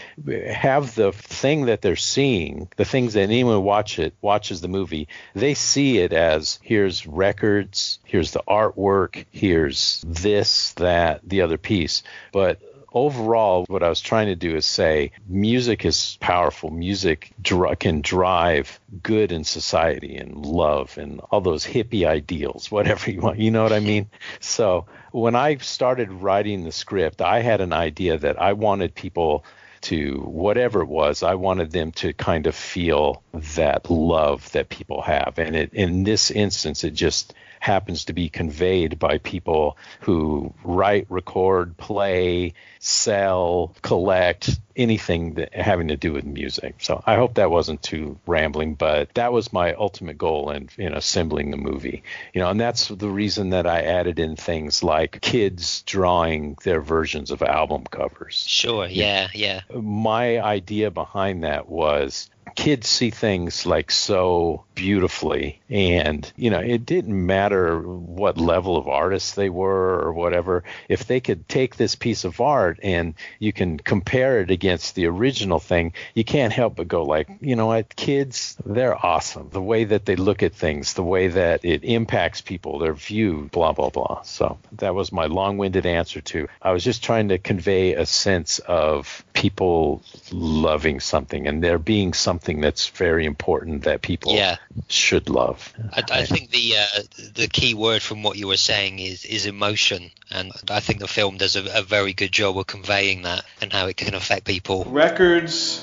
Speaker 14: have the thing that they're seeing, the things that anyone watch it watches the movie, they see it as here's records, here's the artwork, here's this, that, the other piece. But overall, what I was trying to do is say music is powerful. Music dr- can drive good in society and love and all those hippie ideals, whatever you want. You know what I mean? So when I started writing the script, I had an idea that I wanted people to whatever it was, I wanted them to kind of feel that love that people have. And it, in this instance, it just happens to be conveyed by people who write, record, play, sell, collect, anything that having to do with music. So I hope that wasn't too rambling, but that was my ultimate goal in, in assembling the movie. You know, and that's the reason that I added in things like kids drawing their versions of album covers.
Speaker 2: Sure, yeah, yeah.
Speaker 14: My idea behind that was kids see things like so beautifully and you know it didn't matter what level of artists they were or whatever. If they could take this piece of art and you can compare it against the original thing you can't help but go like you know what kids they're awesome. The way that they look at things the way that it impacts people their view blah blah blah. So that was my long-winded answer to i was just trying to convey a sense of people loving something and there being something that's very important that people
Speaker 2: Yeah.
Speaker 14: should love.
Speaker 2: I, I think the uh, the key word from what you were saying is is emotion, and I think the film does a, a very good job of conveying that and how it can affect people.
Speaker 21: Records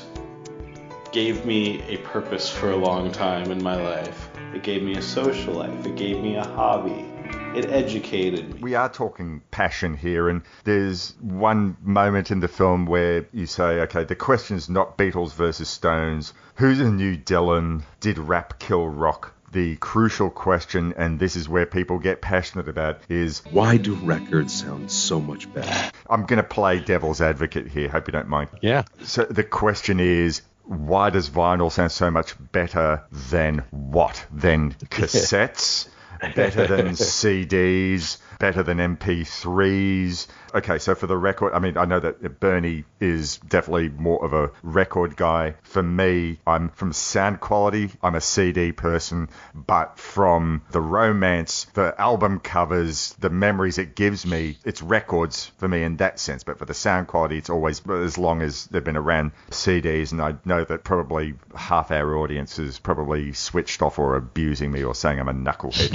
Speaker 21: gave me a purpose for a long time in my life. It gave me a social life. It gave me a hobby. It educated me.
Speaker 1: We are talking passion here, and there's one moment in the film where you say, okay, the question is not Beatles versus Stones. Who's a new Dylan? Did rap kill rock? The crucial question, and this is where people get passionate about, is
Speaker 3: Why do records sound so much better?
Speaker 1: I'm going to play devil's advocate here. Hope you don't mind.
Speaker 14: Yeah.
Speaker 1: So the question is, why does vinyl sound so much better than what? Than cassettes? Better than CDs? Better than MP3s? Okay, so for the record, I mean, I know that Bernie is definitely more of a record guy. For me, I'm from sound quality, I'm a CD person, but from the romance, the album covers, the memories it gives me, it's records for me in that sense. But for the sound quality, it's always as long as they've been around CDs, and I know that probably half our audience is probably switched off or abusing me or saying I'm a knucklehead.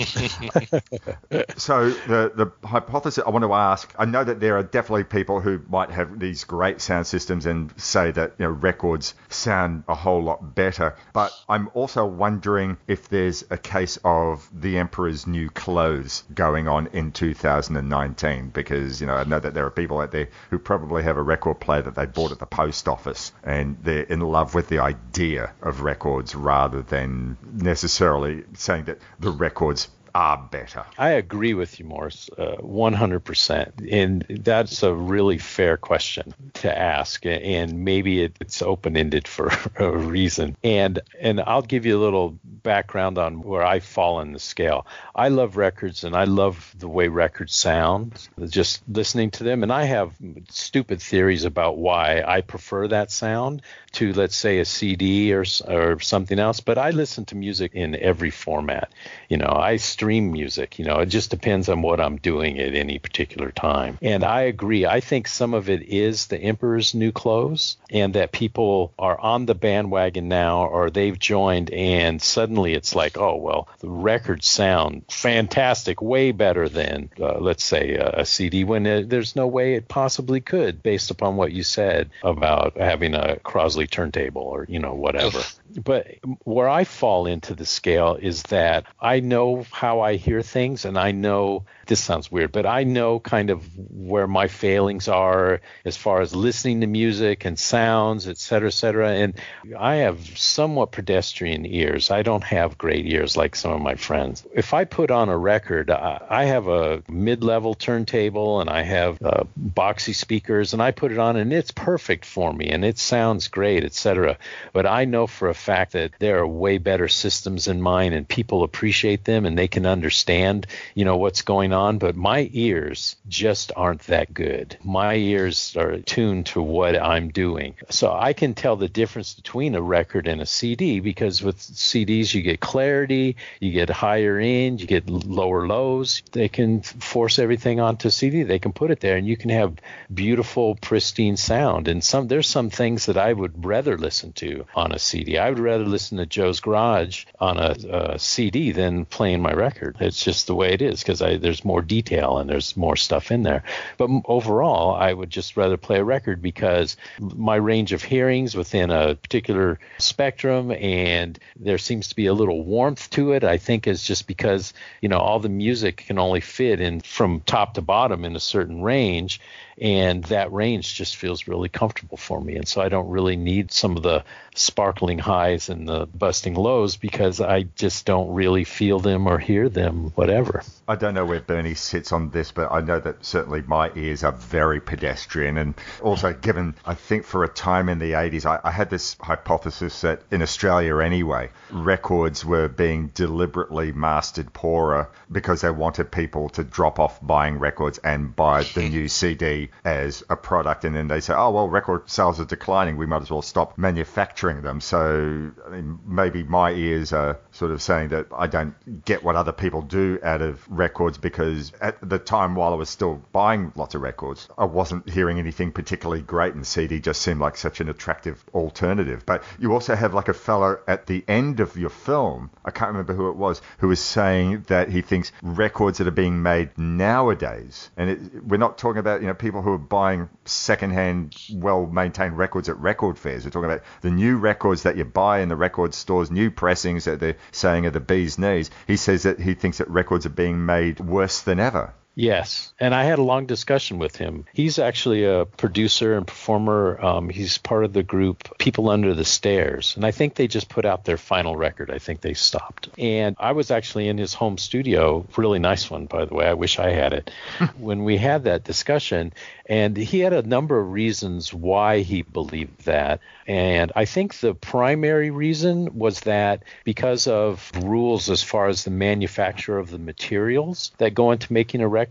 Speaker 1: so the the hypothesis I want to ask, I know that there are definitely people who might have these great sound systems and say that you know records sound a whole lot better, but I'm also wondering if there's a case of the Emperor's new clothes going on in 2019 because you know I know that there are people out there who probably have a record player that they bought at the post office and they're in love with the idea of records rather than necessarily saying that the records are better.
Speaker 14: I agree with you, Morris, uh, 100%. And that's a really fair question to ask. And maybe it, it's open ended for a reason. And, and I'll give you a little background on where I fall in the scale. I love records and I love the way records sound, just listening to them. And I have stupid theories about why I prefer that sound to, let's say, a CD or, or something else. But I listen to music in every format. You know, I stream music. You know, it just depends on what I'm doing at any particular time. And I agree. I think some of it is the Emperor's new clothes, and that people are on the bandwagon now, or they've joined, and suddenly it's like, oh well, the records sound fantastic, way better than, uh, let's say, a, a CD. When it, there's no way it possibly could, based upon what you said about having a Crosley turntable or you know whatever. But where I fall into the scale is that I know how I hear things and I know this sounds weird, but I know kind of where my failings are as far as listening to music and sounds, et cetera, et cetera. And I have somewhat pedestrian ears. I don't have great ears like some of my friends. If I put on a record, I have a mid level turntable and I have uh, boxy speakers and I put it on and it's perfect for me and it sounds great, et cetera. But I know for a fact that there are way better systems in mine and people appreciate them and they can understand, you know, what's going on. But my ears just aren't that good. My ears are tuned to what I'm doing. So I can tell the difference between a record and a CD because with CDs you get clarity, you get higher end, you get lower lows. They can force everything onto CD. They can put it there and you can have beautiful, pristine sound. And some there's some things that I would rather listen to on a CD. I would rather listen to Joe's Garage on a, a CD than playing my record. It's just the way it is because there's more detail and there's more stuff in there. But overall, I would just rather play a record because my range of hearings within a particular spectrum and there seems to be a little warmth to it. I think is just because you know all the music can only fit in from top to bottom in a certain range and that range just feels really comfortable for me. And so i don't really need some of the sparkling highs and the busting lows because i just don't really feel them or hear them whatever.
Speaker 1: I don't know where bernie sits on this but i know that certainly my ears are very pedestrian. And also given i think for a time in the 80s i, I had this hypothesis that in australia anyway records were being deliberately mastered poorer because they wanted people to drop off buying records and buy the new cd as a product, and then they say, oh, well, record sales are declining. We might as well stop manufacturing them. So I mean, maybe my ears are sort of saying that I don't get what other people do out of records because at the time while I was still buying lots of records, I wasn't hearing anything particularly great, and CD just seemed like such an attractive alternative. But you also have like a fellow at the end of your film, I can't remember who it was, who was saying that he thinks records that are being made nowadays, and it, we're not talking about you know people who are buying secondhand, well-maintained records at record fairs. We're talking about the new records that you buy in the record stores, new pressings that they're saying are the bee's knees. He says that he thinks that records are being made worse than ever.
Speaker 14: Yes, and I had a long discussion with him. He's actually a producer and performer. Um, he's part of the group People Under the Stairs, and I think they just put out their final record. I think they stopped. And I was actually in his home studio, really nice one, by the way. I wish I had it. when we had that discussion, and he had a number of reasons why he believed that. And I think the primary reason was that because of rules as far as the manufacture of the materials that go into making a record,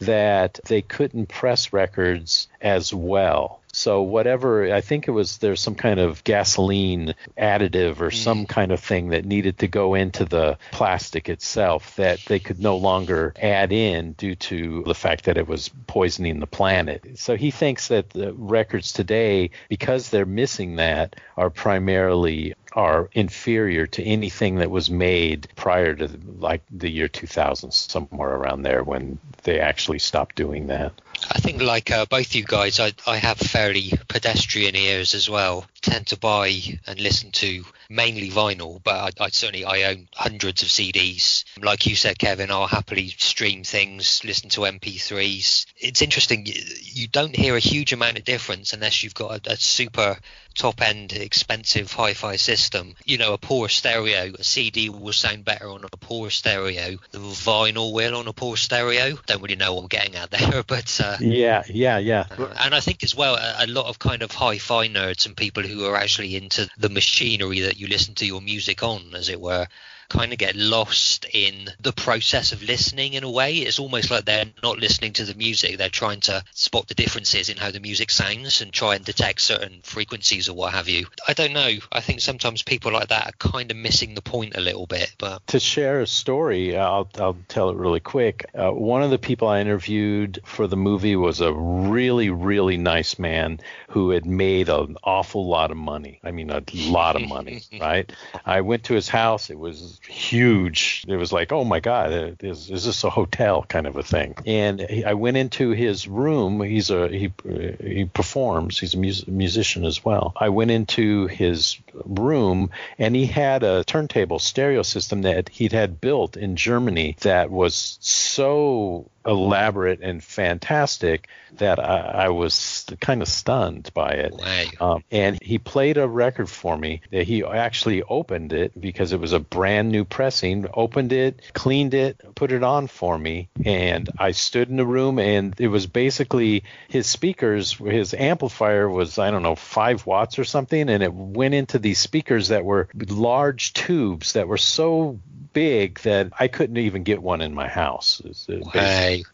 Speaker 14: that they couldn't press records as well. So whatever, I think it was there's some kind of gasoline additive or hmm. some kind of thing that needed to go into the plastic itself that they could no longer add in due to the fact that it was poisoning the planet. So he thinks that the records today, because they're missing that, are primarily are inferior to anything that was made prior to like the year 2000, somewhere around there when they actually stopped doing that.
Speaker 2: I think, like uh, both you guys, I, I have fairly pedestrian ears as well. Tend to buy and listen to mainly vinyl, but I, I certainly I own hundreds of CDs. Like you said, Kevin, I'll happily stream things, listen to MP3s. It's interesting. You, don't hear a huge amount of difference unless you've got a, a super top end expensive hi-fi system you know a poor stereo a cd will sound better on a poor stereo than vinyl will on a poor stereo don't really know what i'm getting at there but uh,
Speaker 14: yeah. Yeah yeah
Speaker 2: uh, and i think as well a, a, lot of kind of hi-fi nerds and people who are actually into the machinery that you listen to your music on as it were kind of get lost in the process of listening in a way. It's almost like they're not listening to the music. They're trying to spot the differences in how the music sounds and try and detect certain frequencies or what have you. I don't know. I think sometimes people like that are kind of missing the point a little bit. But
Speaker 14: to share a story, I'll, I'll tell it really quick. Uh, one of the people I interviewed for the movie was a really, really nice man who had made an awful lot of money. I mean, a lot of money, right? I went to his house. It was huge. It was like, oh my God, uh, is, is this a hotel kind of a thing? And I went into his room. He's a he he performs. He's a mus- musician as well. I went into his room and he had a turntable stereo system that he'd had built in Germany that was so elaborate and fantastic that I, I was kind of stunned by it.
Speaker 2: Wow.
Speaker 14: Um, and he played a record for me that he actually opened it because it was a brand new pressing, opened it, cleaned it, put it on for me. And I stood in the room and it was basically his speakers, his amplifier was, I don't know, five watts or something. And it went into these speakers that were large tubes that were so big that I couldn't even get one in my house.
Speaker 2: Hey.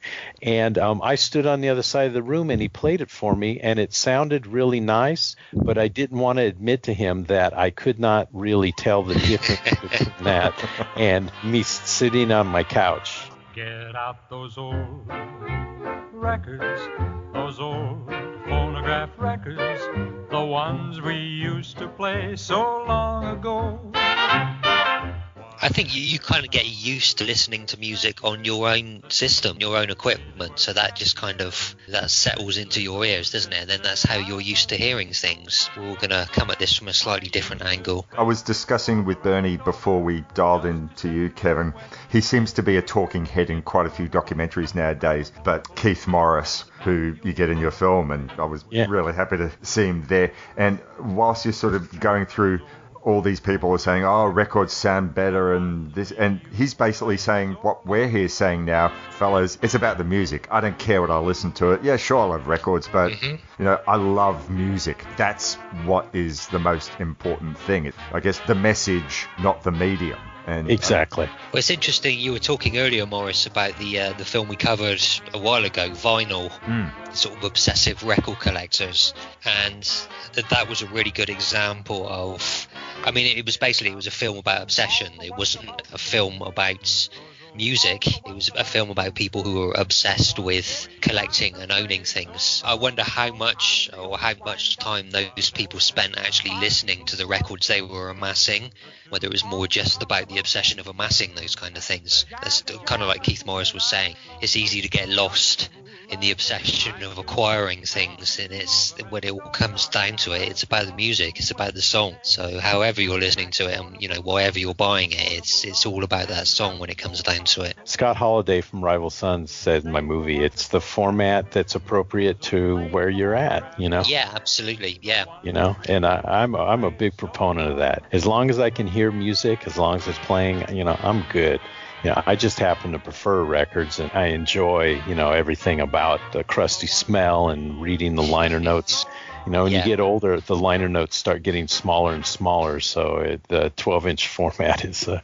Speaker 14: And um, I stood on the other side of the room and he played it for me, and it sounded really nice, but I didn't want to admit to him that I could not really tell the difference between that and me sitting on my couch.
Speaker 22: Get out those old records, those old phonograph records, the ones we used to play so long ago.
Speaker 2: I think you, you kind of get used to listening to music on your own system, your own equipment. So that just kind of that settles into your ears, doesn't it? And then that's how you're used to hearing things. We're all gonna come at this from a slightly different angle.
Speaker 1: I was discussing with Bernie before we dialed in to you, Kevin. He seems to be a talking head in quite a few documentaries nowadays. But Keith Morris, who you get in your film, and I was
Speaker 14: Yeah.
Speaker 1: really happy to see him there. And whilst you're sort of going through all these people are saying, oh, records sound better and this, and he's basically saying what we're here saying now, fellas, it's about the music. I don't care what I listen to it. Yeah, sure, I love records, but
Speaker 2: Mhm.
Speaker 1: you know, I love music. That's what is the most important thing. I guess the message, not the medium. And
Speaker 14: Exactly.
Speaker 2: Well, it's interesting. You were talking earlier, Morris, about the uh, the film we covered a while ago, Vinyl,
Speaker 1: Mm.
Speaker 2: sort of obsessive record collectors, and that that was a really good example of. I mean, it was basically it was a film about obsession. It wasn't a film about music. It was a film about people who were obsessed with collecting and owning things. I wonder how much or how much time those people spent actually listening to the records they were amassing, whether it was more just about the obsession of amassing those kind of things. That's kind of like Keith Morris was saying. It's easy to get lost in the obsession of acquiring things and it's when it all comes down to it it's about the music it's about the song so however you're listening to it and you know whatever you're buying it it's it's all about that song when it comes down to it
Speaker 14: Scott Holiday from Rival Sons said in my movie, it's the format that's appropriate to where you're at, you know?
Speaker 2: yeah absolutely yeah
Speaker 14: You know, and I, I'm I'm a big proponent of that. As long as I can hear music, as long as it's playing, you know, I'm good. You know, I just happen to prefer records, and I enjoy, you know, everything about the crusty smell and reading the liner notes. You know, when
Speaker 2: Yeah.
Speaker 14: you get older, the liner notes start getting smaller and smaller, so it, the 12-inch format is uh,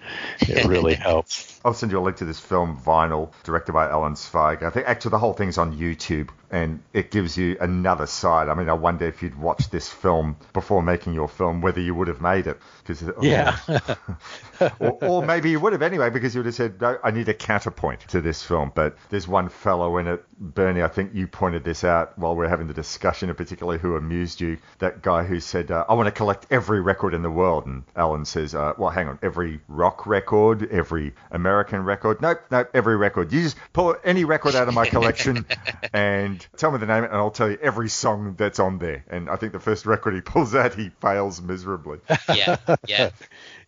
Speaker 14: it really helps.
Speaker 1: I'll send you a link to this film, Vinyl, directed by Alan Zweig. I think actually the whole thing's on YouTube and it gives you another side. I mean, I wonder if you'd watched this film before making your film, whether you would have made it. Cause,
Speaker 14: Yeah.
Speaker 1: or, or maybe you would have anyway, because you would have said, no, I need a counterpoint to this film. But there's one fellow in it, Bernie, I think you pointed this out while we are having the discussion, and particularly who amused you. That guy who said, uh, I want to collect every record in the world. And Alan says, uh, well, hang on, every rock record, every American record? Nope, nope, every record. You just pull any record out of my collection and tell me the name, and I'll tell you every song that's on there. And I think the first record he pulls out, he fails miserably.
Speaker 2: Yeah, yeah.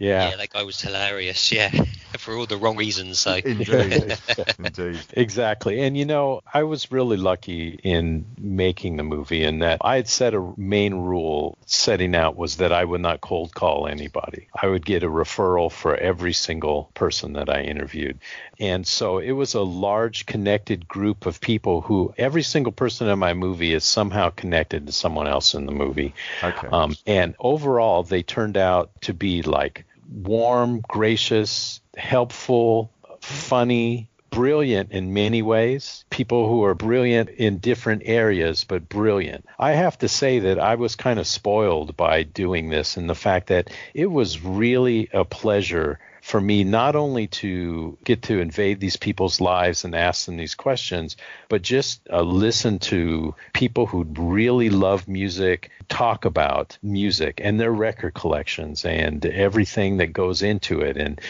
Speaker 14: Yeah.
Speaker 2: Yeah, that guy was hilarious. Yeah, for all the wrong reasons. So
Speaker 1: Indeed. Indeed.
Speaker 14: Exactly. And you know, I was really lucky in making the movie in that I had set a main rule setting out was that I would not cold call anybody. I would get a referral for every single person that I interviewed. And so it was a large connected group of people who every single person in my movie is somehow connected to someone else in the movie.
Speaker 1: Okay.
Speaker 14: Um, and overall, they turned out to be like warm, gracious, helpful, funny, brilliant in many ways. People who are brilliant in different areas, but brilliant. I have to say that I was kind of spoiled by doing this and the fact that it was really a pleasure for me not only to get to invade these people's lives and ask them these questions, but just uh, listen to people who really love music talk about music and their record collections and everything that goes into it. And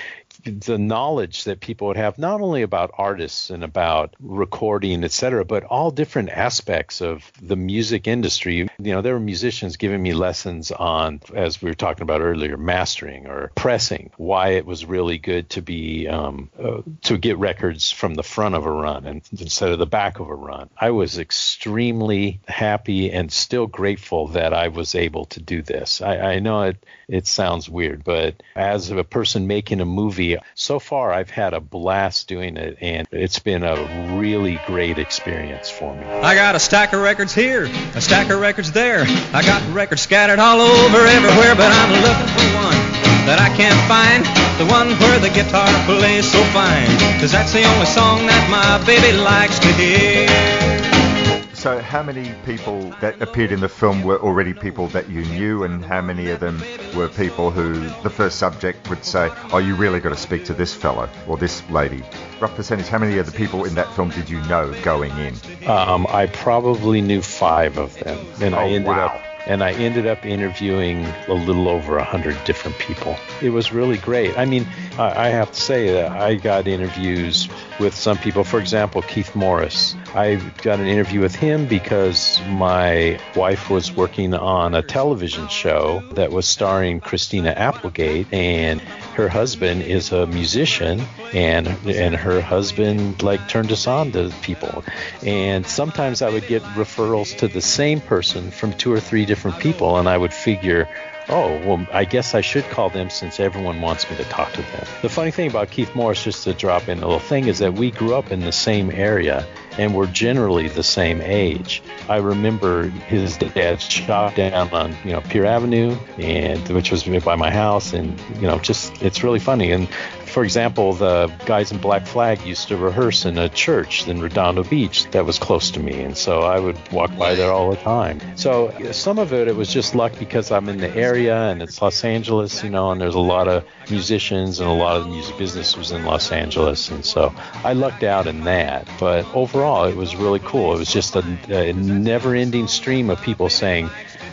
Speaker 14: the knowledge that people would have not only about artists and about recording, et cetera, but all different aspects of the music industry. You know, there were musicians giving me lessons on, as we were talking about earlier, mastering or pressing, why it was really good to be um, uh, to get records from the front of a run and instead of the back of a run. I was extremely happy and still grateful that I was able to do this. I, I know it it sounds weird, but as a person making a movie, so far I've had a blast doing it, and it's been a really great experience for me.
Speaker 23: I got a stack of records here, a stack of records there. I got records scattered all over everywhere, but I'm looking for one that I can't find. The one where the guitar plays so fine. Cause that's the only song that my baby likes to hear.
Speaker 1: So, how many people that appeared in the film were already people that you knew, and how many of them were people who the first subject would say, "Oh, you really got to speak to this fellow or this lady"? Rough percentage. How many of the people in that film did you know going in?
Speaker 14: Um, I probably knew five of them, and I
Speaker 1: Oh,
Speaker 14: ended
Speaker 1: wow.
Speaker 14: up and I ended up interviewing a little over a hundred different people. It was really great. I mean, I I have to say that I got interviews with some people. For example, Keith Morris. I got an interview with him because my wife was working on a television show that was starring Christina Applegate, and her husband is a musician, and and her husband like turned us on to people, and sometimes I would get referrals to the same person from two or three different people, and I would figure. Oh, well, I guess I should call them since everyone wants me to talk to them. The funny thing about Keith Morris, just to drop in a little thing, is that we grew up in the same area and we're generally the same age. I remember his dad's shop down on you know Pier Avenue, and which was by my house, and you know just it's really funny. And for example, the guys in Black Flag used to rehearse in a church in Redondo Beach that was close to me, and so I would walk by there all the time. So some of it, it was just luck because I'm in the area and it's Los Angeles, you know, and there's a lot of musicians and a lot of the music business was in Los Angeles, and so I lucked out in that. But overall, it was really cool. It was just a, a never-ending stream of people saying,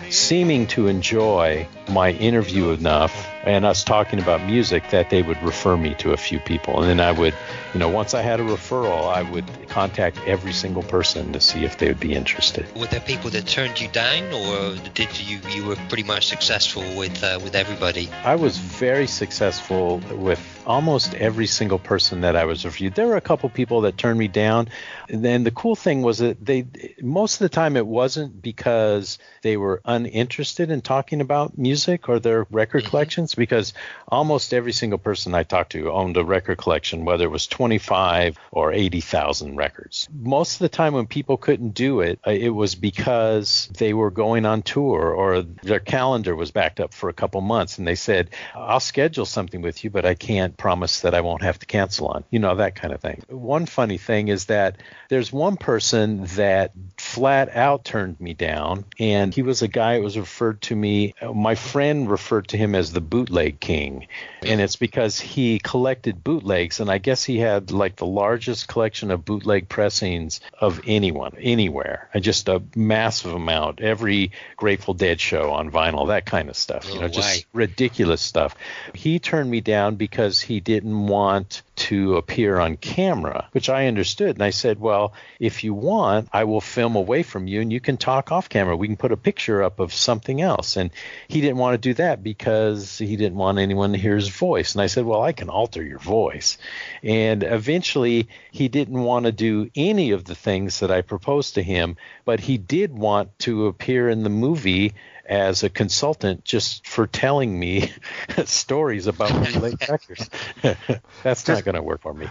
Speaker 14: seeming to enjoy my interview enough and us talking about music that they would refer me to a few people. And then I would, you know, once I had a referral, I would contact every single person to see if they would be interested.
Speaker 2: Were there people that turned you down, or did you you were pretty much successful with uh, with everybody?
Speaker 14: I was very successful with almost every single person that I was reviewed. There were a couple people that turned me down. And then the cool thing was that they most of the time it wasn't because they were uninterested in talking about music or their record collections. Because almost every single person I talked to owned a record collection, whether it was 25 or 80,000 records. Most of the time when people couldn't do it, uh, it was because they were going on tour or their calendar was backed up for a couple months and they said, I'll schedule something with you, but I can't promise that I won't have to cancel on. You know, that kind of thing. One funny thing is that there's one person that flat out turned me down, and he was a guy who was referred to me, my friend referred to him as the bootleg king. And it's because he collected bootlegs, and I guess he had like the largest collection of bootleg pressings of anyone, anywhere. Uh, Just a massive amount. Every Grateful Dead show on vinyl, that kind of stuff. You
Speaker 2: No
Speaker 14: know, just ridiculous stuff. He turned me down because he didn't want to appear on camera, which I understood. And I said, Well, if you want, I will film away from you and you can talk off camera. We can put a picture up of something else. And he didn't want to do that because he didn't want anyone to hear his voice. And I said, Well, I can alter your voice. And eventually, he didn't want to do any of the things that I proposed to him, but he did want to appear in the movie as a consultant just for telling me stories about bootleg records. That's not going to work for me.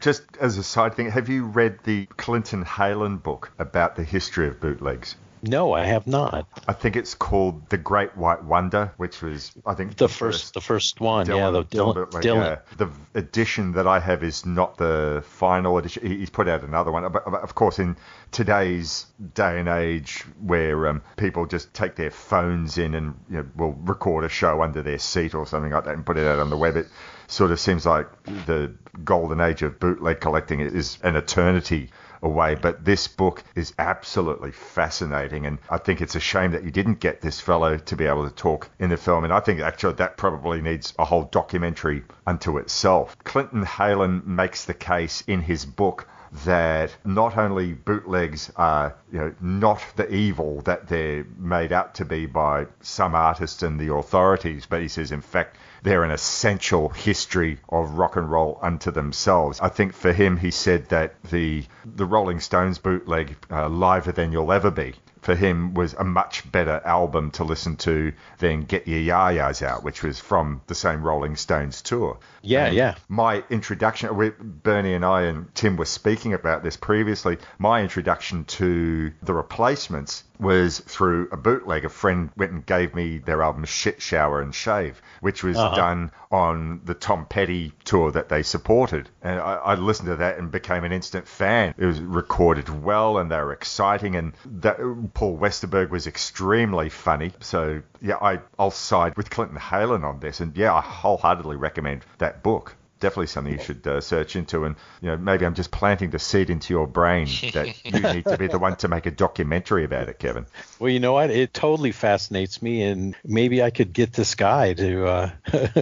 Speaker 1: Just as a side thing, have you read the Clinton Heylin book about the history of bootlegs?
Speaker 14: No, I have not.
Speaker 1: I think it's called The Great White Wonder, which was, I think,
Speaker 14: The first, the first one, yeah, the Dylan.
Speaker 1: bootleg,
Speaker 14: Dylan.
Speaker 1: yeah. The edition that I have is not the final edition. He's put out another one. But but of course, in today's day and age where um, people just take their phones in and you know, will record a show under their seat or something like that and put it out on the web, it sort of seems like the golden age of bootleg collecting is an eternity away. But this book is absolutely fascinating, and I think it's a shame that you didn't get this fellow to be able to talk in the film. And I think actually that probably needs a whole documentary unto itself. Clinton Heylin makes the case in his book that not only bootlegs are you know not the evil that they're made out to be by some artists and the authorities, but he says in fact they're an essential history of rock and roll unto themselves. I think for him, he said that the the Rolling Stones bootleg, uh, "Liver Than You'll Ever Be," for him was a much better album to listen to than Get Yer Ya-Ya's Out, which was from the same Rolling Stones tour.
Speaker 14: Yeah,
Speaker 1: And
Speaker 14: yeah.
Speaker 1: My introduction, we, Bernie and I and Tim were speaking about this previously. My introduction to the replacements was through a bootleg. A friend went and gave me their album Shit Shower and Shave, which was
Speaker 14: Uh-huh.
Speaker 1: done on the Tom Petty tour that they supported. And I, I listened to that and became an instant fan. It was recorded well and they were exciting. And that, Paul Westerberg was extremely funny. So, yeah, I, I'll side with Clinton Heylin on this. And yeah, I wholeheartedly recommend that book. Definitely something you should uh, search into, and you know maybe I'm just planting the seed into your brain that you need to be the one to make a documentary about it, Kevin.
Speaker 14: Well, you know what? It totally fascinates me, and maybe I could get this guy to uh,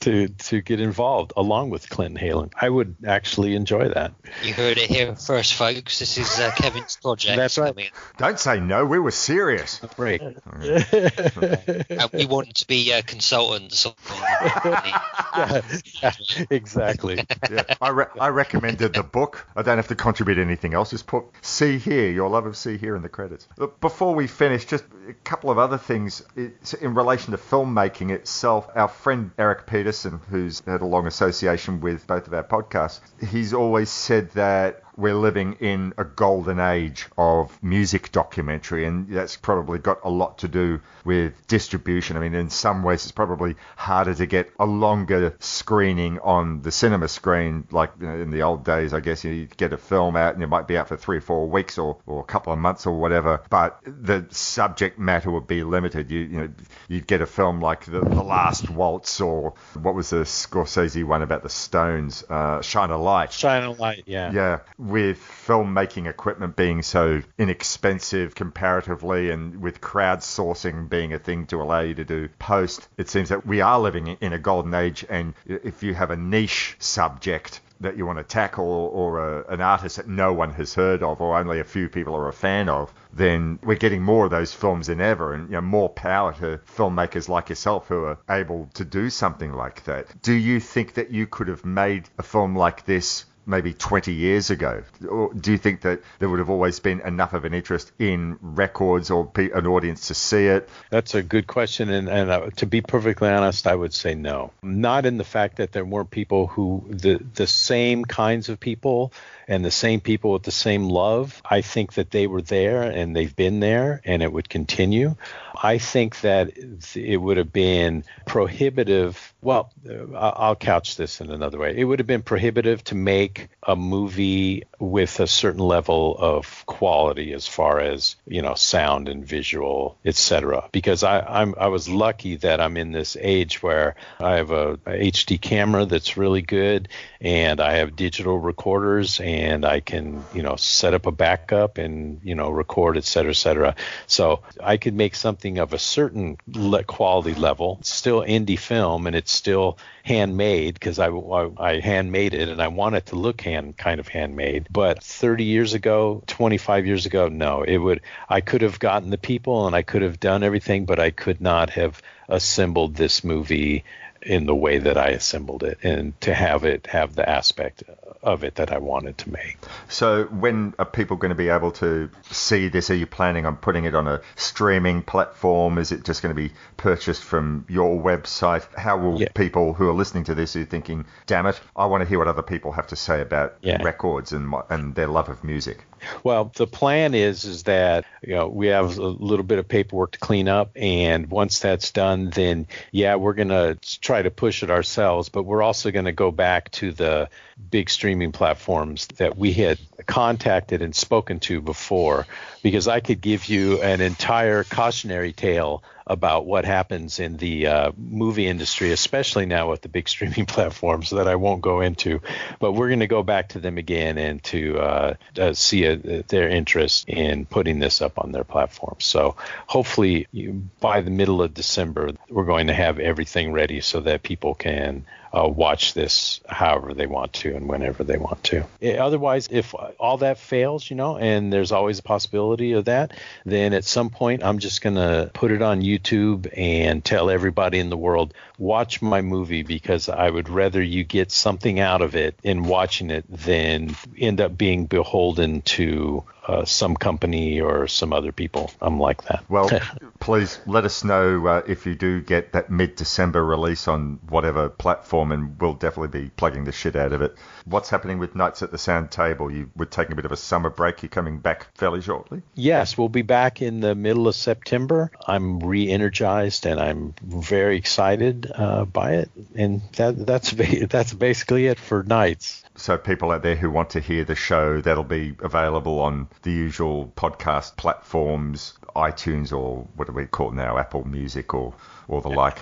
Speaker 14: to to get involved along with Clinton Heylin. I would actually enjoy that.
Speaker 2: You heard it here first, folks. This is uh, Kevin's project.
Speaker 14: That's right.
Speaker 2: I mean,
Speaker 1: Don't say no. We were serious.
Speaker 14: Right.
Speaker 2: and we wanted to be uh, consultants.
Speaker 14: Yeah, yeah, exactly.
Speaker 1: yeah, I, re- I recommended the book. I don't have to contribute anything else. Just put "See Hear," your love of "See Hear" in the credits. Look, before we finish, just a couple of other things It's in relation to filmmaking itself. Our friend Eric Peterson, who's had a long association with both of our podcasts, he's always said that we're living in a golden age of music documentary, and that's probably got a lot to do with distribution. I mean, in some ways, it's probably harder to get a longer screening on the cinema screen, like you know, in the old days. I guess you'd get a film out and it might be out for three or four weeks or, or a couple of months or whatever, but the subject matter would be limited. You you know, you'd get a film like the, the Last Waltz or what was the Scorsese one about the Stones, uh, Shine a Light.
Speaker 14: Shine a light, yeah.
Speaker 1: Yeah, with filmmaking equipment being so inexpensive comparatively and with crowdsourcing being a thing to allow you to do post, it seems that we are living in a golden age. And if you have a niche subject, that you want to tackle or a, an artist that no one has heard of or only a few people are a fan of, then we're getting more of those films than ever and you know, more power to filmmakers like yourself who are able to do something like that. Do you think that you could have made a film like this maybe 20 years ago? Or do you think that there would have always been enough of an interest in records or an audience to see it?
Speaker 14: That's a good question, and, and uh, to be perfectly honest, I would say no. Not in the fact that there weren't people who the the same kinds of people and the same people with the same love. I think that they were there and they've been there, and it would continue. I think that it would have been prohibitive. Well, I'll couch this in another way. It would have been prohibitive to make a movie with a certain level of quality as far as you know sound and visual, etc. Because I, I'm I was lucky that I'm in this age where I have a, a HD camera that's really good, and I have digital recorders, and I can you know set up a backup and you know record, et cetera, et cetera. So I could make something of a certain le- quality level, still indie film, and it's still handmade because I, I, I handmade it and I want it to look hand kind of handmade. But 30 years ago, 25 years ago, no, it would. I could have gotten the people and I could have done everything, but I could not have assembled this movie in the way that I assembled it and to have it have the aspect of it that I wanted to make.
Speaker 1: So, when are people going to be able to see this? Are you planning on putting it on a streaming platform? Is it just going to be purchased from your website? How will
Speaker 14: Yeah.
Speaker 1: people who are listening to this who are thinking, "Damn it, I want to hear what other people have to say about
Speaker 14: Yeah.
Speaker 1: records and and their love of music"?
Speaker 14: Well, the plan is is that you know we have a little bit of paperwork to clean up, and once that's done, then yeah, we're gonna try to push it ourselves, but we're also gonna go back to the big streaming platforms that we had contacted and spoken to before, because I could give you an entire cautionary tale about what happens in the uh, movie industry, especially now with the big streaming platforms that I won't go into. But we're going to go back to them again and to uh, uh, see uh their interest in putting this up on their platform. So hopefully you, by the middle of December, we're going to have everything ready so that people can uh, watch this however they want to and whenever they want to. Otherwise, if all that fails, you know, and there's always a possibility of that, then at some point I'm just going to put it on YouTube and tell everybody in the world, watch my movie because I would rather you get something out of it in watching it than end up being beholden to uh, some company or some other people. I'm like that.
Speaker 1: Well, please let us know uh, if you do get that mid-December release on whatever platform, and we'll definitely be plugging the shit out of it. What's happening with Nights at the Sound Table? You were taking a bit of a summer break. You're coming back fairly shortly.
Speaker 14: Yes, we'll be back in the middle of September. I'm re-energized and I'm very excited uh, by it, and that, that's that's basically it for nights.
Speaker 1: So people out there who want to hear the show, that'll be available on the usual podcast platforms, iTunes or what do we call it now, Apple Music or or the like.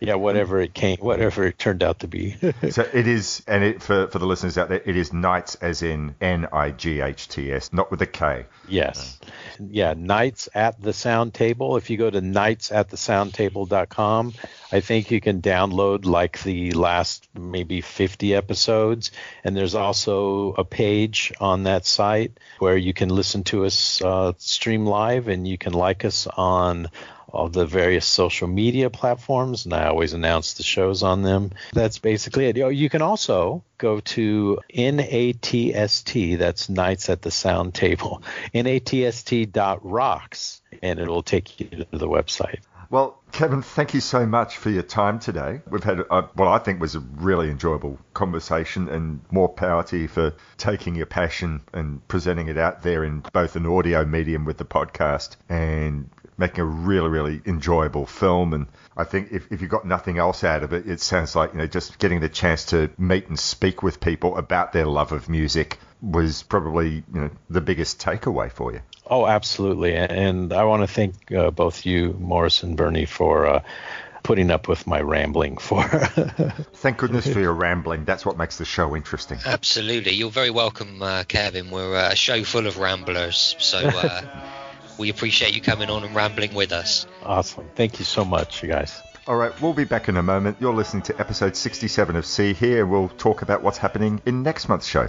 Speaker 14: Yeah, whatever it came, whatever it turned out to be.
Speaker 1: so it is, and it, for for the listeners out there, it is Nights as in N I G H T S, not with a K.
Speaker 14: Yes. Yeah, Nights at the Sound Table. If you go to nightsatthesoundtable.com, I think you can download like the last maybe 50 episodes. And there's also a page on that site where you can listen to us uh, stream live and you can like us on all the various social media platforms, and I always announce the shows on them. That's basically it. Oh, you can also go to NATST, that's Nights at the Sound Table, natst.rocks, and it'll take you to the website.
Speaker 1: Well, Kevin, thank you so much for your time today. We've had a, what I think was a really enjoyable conversation, and more power to you for taking your passion and presenting it out there in both an audio medium with the podcast and making a really, really enjoyable film. And I think if, if you got nothing else out of it, it sounds like, you know, just getting the chance to meet and speak with people about their love of music was probably, you know, the biggest takeaway for you.
Speaker 14: Oh, absolutely. And I want to thank uh, both you, Morris and Bernie, for uh, putting up with my rambling for.
Speaker 1: Thank goodness for your rambling. That's what makes the show interesting.
Speaker 2: Absolutely. You're very welcome, uh, Kevin. We're uh, a show full of ramblers. So uh, we appreciate you coming on and rambling with us.
Speaker 14: awesome. Thank you so much, you guys.
Speaker 1: All right, we'll be back in a moment. You're listening to episode 67 of See Hear. We'll talk about what's happening in next month's show.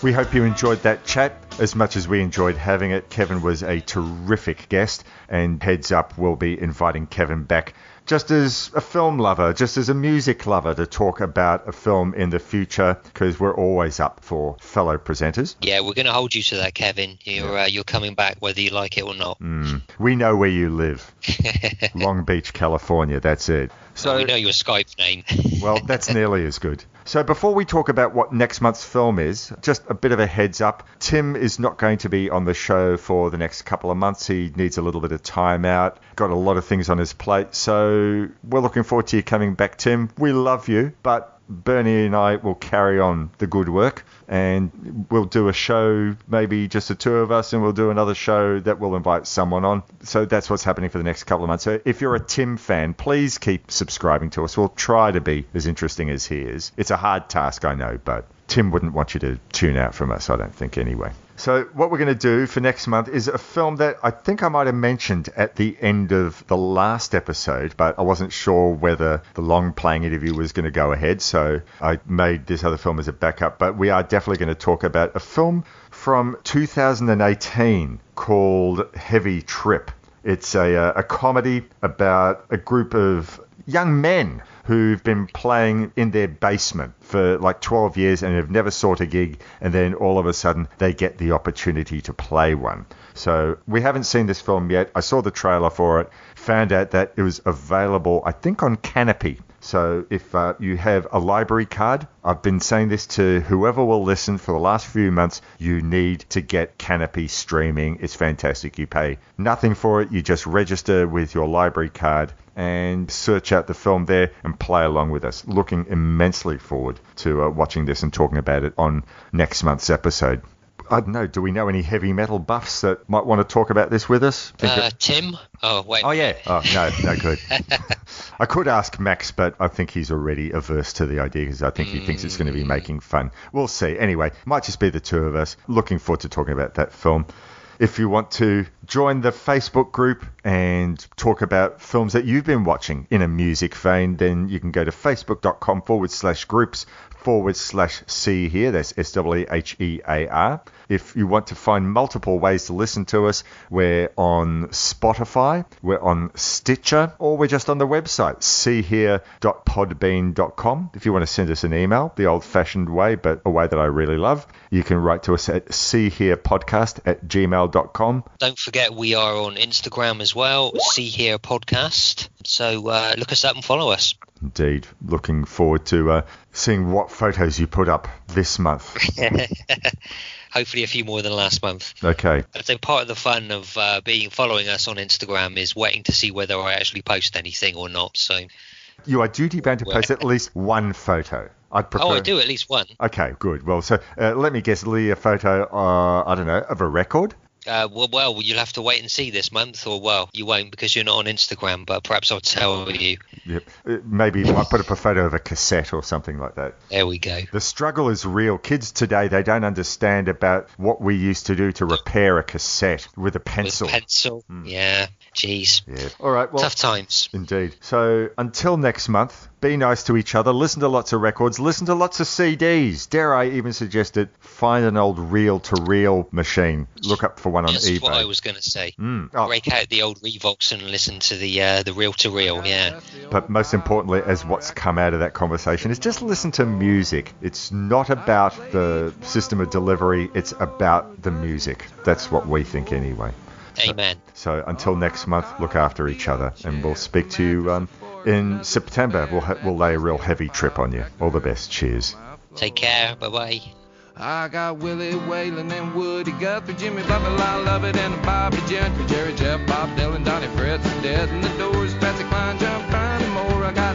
Speaker 1: We hope you enjoyed that chat as much as we enjoyed having it. Kevin was a terrific guest, and heads up, we'll be inviting Kevin back just as a film lover, just as a music lover, to talk about a film in the future because we're always up for fellow presenters.
Speaker 2: Yeah, we're going to hold you to that, Kevin. You're uh, you're coming back whether you like it or not.
Speaker 1: Mm. We know where you live, Long Beach, California. That's it.
Speaker 2: So we know your Skype name.
Speaker 1: well, that's nearly as good. So before we talk about what next month's film is, just a bit of a heads up. Tim is not going to be on the show for the next couple of months. He needs a little bit of time out. Got a lot of things on his plate. So we're looking forward to you coming back, Tim. We love you, but Bernie and I will carry on the good work and we'll do a show, maybe just the two of us, and we'll do another show that we'll invite someone on. So that's what's happening for the next couple of months. So if you're a Tim fan, please keep subscribing to us. We'll try to be as interesting as he is. It's a hard task, I know, but Tim wouldn't want you to tune out from us, I don't think, anyway. So, what we're going to do for next month is a film that I think I might have mentioned at the end of the last episode, but I wasn't sure whether the long playing interview was going to go ahead. So, I made this other film as a backup. But we are definitely going to talk about a film from 2018 called Heavy Trip. It's a, uh, a comedy about a group of young men who've been playing in their basement for like 12 years and have never sought a gig, and then all of a sudden they get the opportunity to play one. So we haven't seen this film yet. I saw the trailer for it, found out that it was available, I think, on Kanopy. So if uh, you have a library card, I've been saying this to whoever will listen for the last few months, you need to get Kanopy streaming. It's fantastic. You pay nothing for it. You just register with your library card and search out the film there and play along with us. Looking immensely forward to uh, watching this and talking about it on next month's episode. I don't know. Do we know any heavy metal buffs that might want to talk about this with us?
Speaker 2: Uh, Tim? Oh, wait.
Speaker 1: Oh, yeah. Oh, no, no good. I could ask Max, but I think he's already averse to the idea because I think he thinks it's going to be making fun. We'll see. Anyway, might just be the two of us. Looking forward to talking about that film. If you want to join the Facebook group and talk about films that you've been watching in a music vein, then you can go to facebook.com forward slash groups forward slash See Hear. That's S W H E A R. If you want to find multiple ways to listen to us, we're on Spotify, we're on Stitcher, or we're just on the website, seehear.podbean.com. If you want to send us an email, the old fashioned way, but a way that I really love, you can write to us at seehearpodcast at gmail.com.
Speaker 2: Don't forget, we are on Instagram as well, See Hear Podcast. So uh, look us up and follow us.
Speaker 1: Indeed. Looking forward to uh, seeing what photos you put up this month.
Speaker 2: Hopefully, a few more than last month.
Speaker 1: Okay.
Speaker 2: I'd say part of the fun of uh, being following us on Instagram is waiting to see whether I actually post anything or not. So
Speaker 1: You are duty bound to post at least one photo. I'd prefer.
Speaker 2: Oh, I do at least one.
Speaker 1: Okay, good. Well, so uh, let me guess, Lee, a photo, uh, I don't know, of a record?
Speaker 2: Uh, well, well, you'll have to wait and see this month, or well, you won't because you're not on Instagram. But perhaps I'll tell you.
Speaker 1: Yep. Uh, Maybe I put up a photo of a cassette or something like that.
Speaker 2: There we go.
Speaker 1: The struggle is real. Kids today, they don't understand about what we used to do to repair a cassette with a pencil.
Speaker 2: With pencil. Yeah. Jeez.
Speaker 1: Yeah. All right. Well,
Speaker 2: Tough times.
Speaker 1: Indeed. So until next month, be nice to each other. Listen to lots of records. Listen to lots of CDs. Dare I even suggest it? Find an old reel-to-reel machine. Look up for one on
Speaker 2: That's
Speaker 1: eBay.
Speaker 2: what I was going to say.
Speaker 1: Mm. Oh,
Speaker 2: Break out the old Revox and listen to the uh, the reel to reel. Yeah.
Speaker 1: but most importantly, as what's come out of that conversation, is just listen to music. It's not about the system of delivery. It's about the music. That's what we think anyway.
Speaker 2: Amen.
Speaker 1: So until next month, look after each other, and we'll speak to you um, in September. We'll ha- we'll lay a real heavy trip on you. All the best. Cheers.
Speaker 2: Take care. Bye bye.
Speaker 24: I got Willie Whalen and Woody Guthrie, Jimmy Buffett, I love it, and Bobbie Gentry, Jerry Jeff, Bob Dylan, Donnie Fritts, and Dead in the Doors, Patsy Cline, John Prine, and more. I got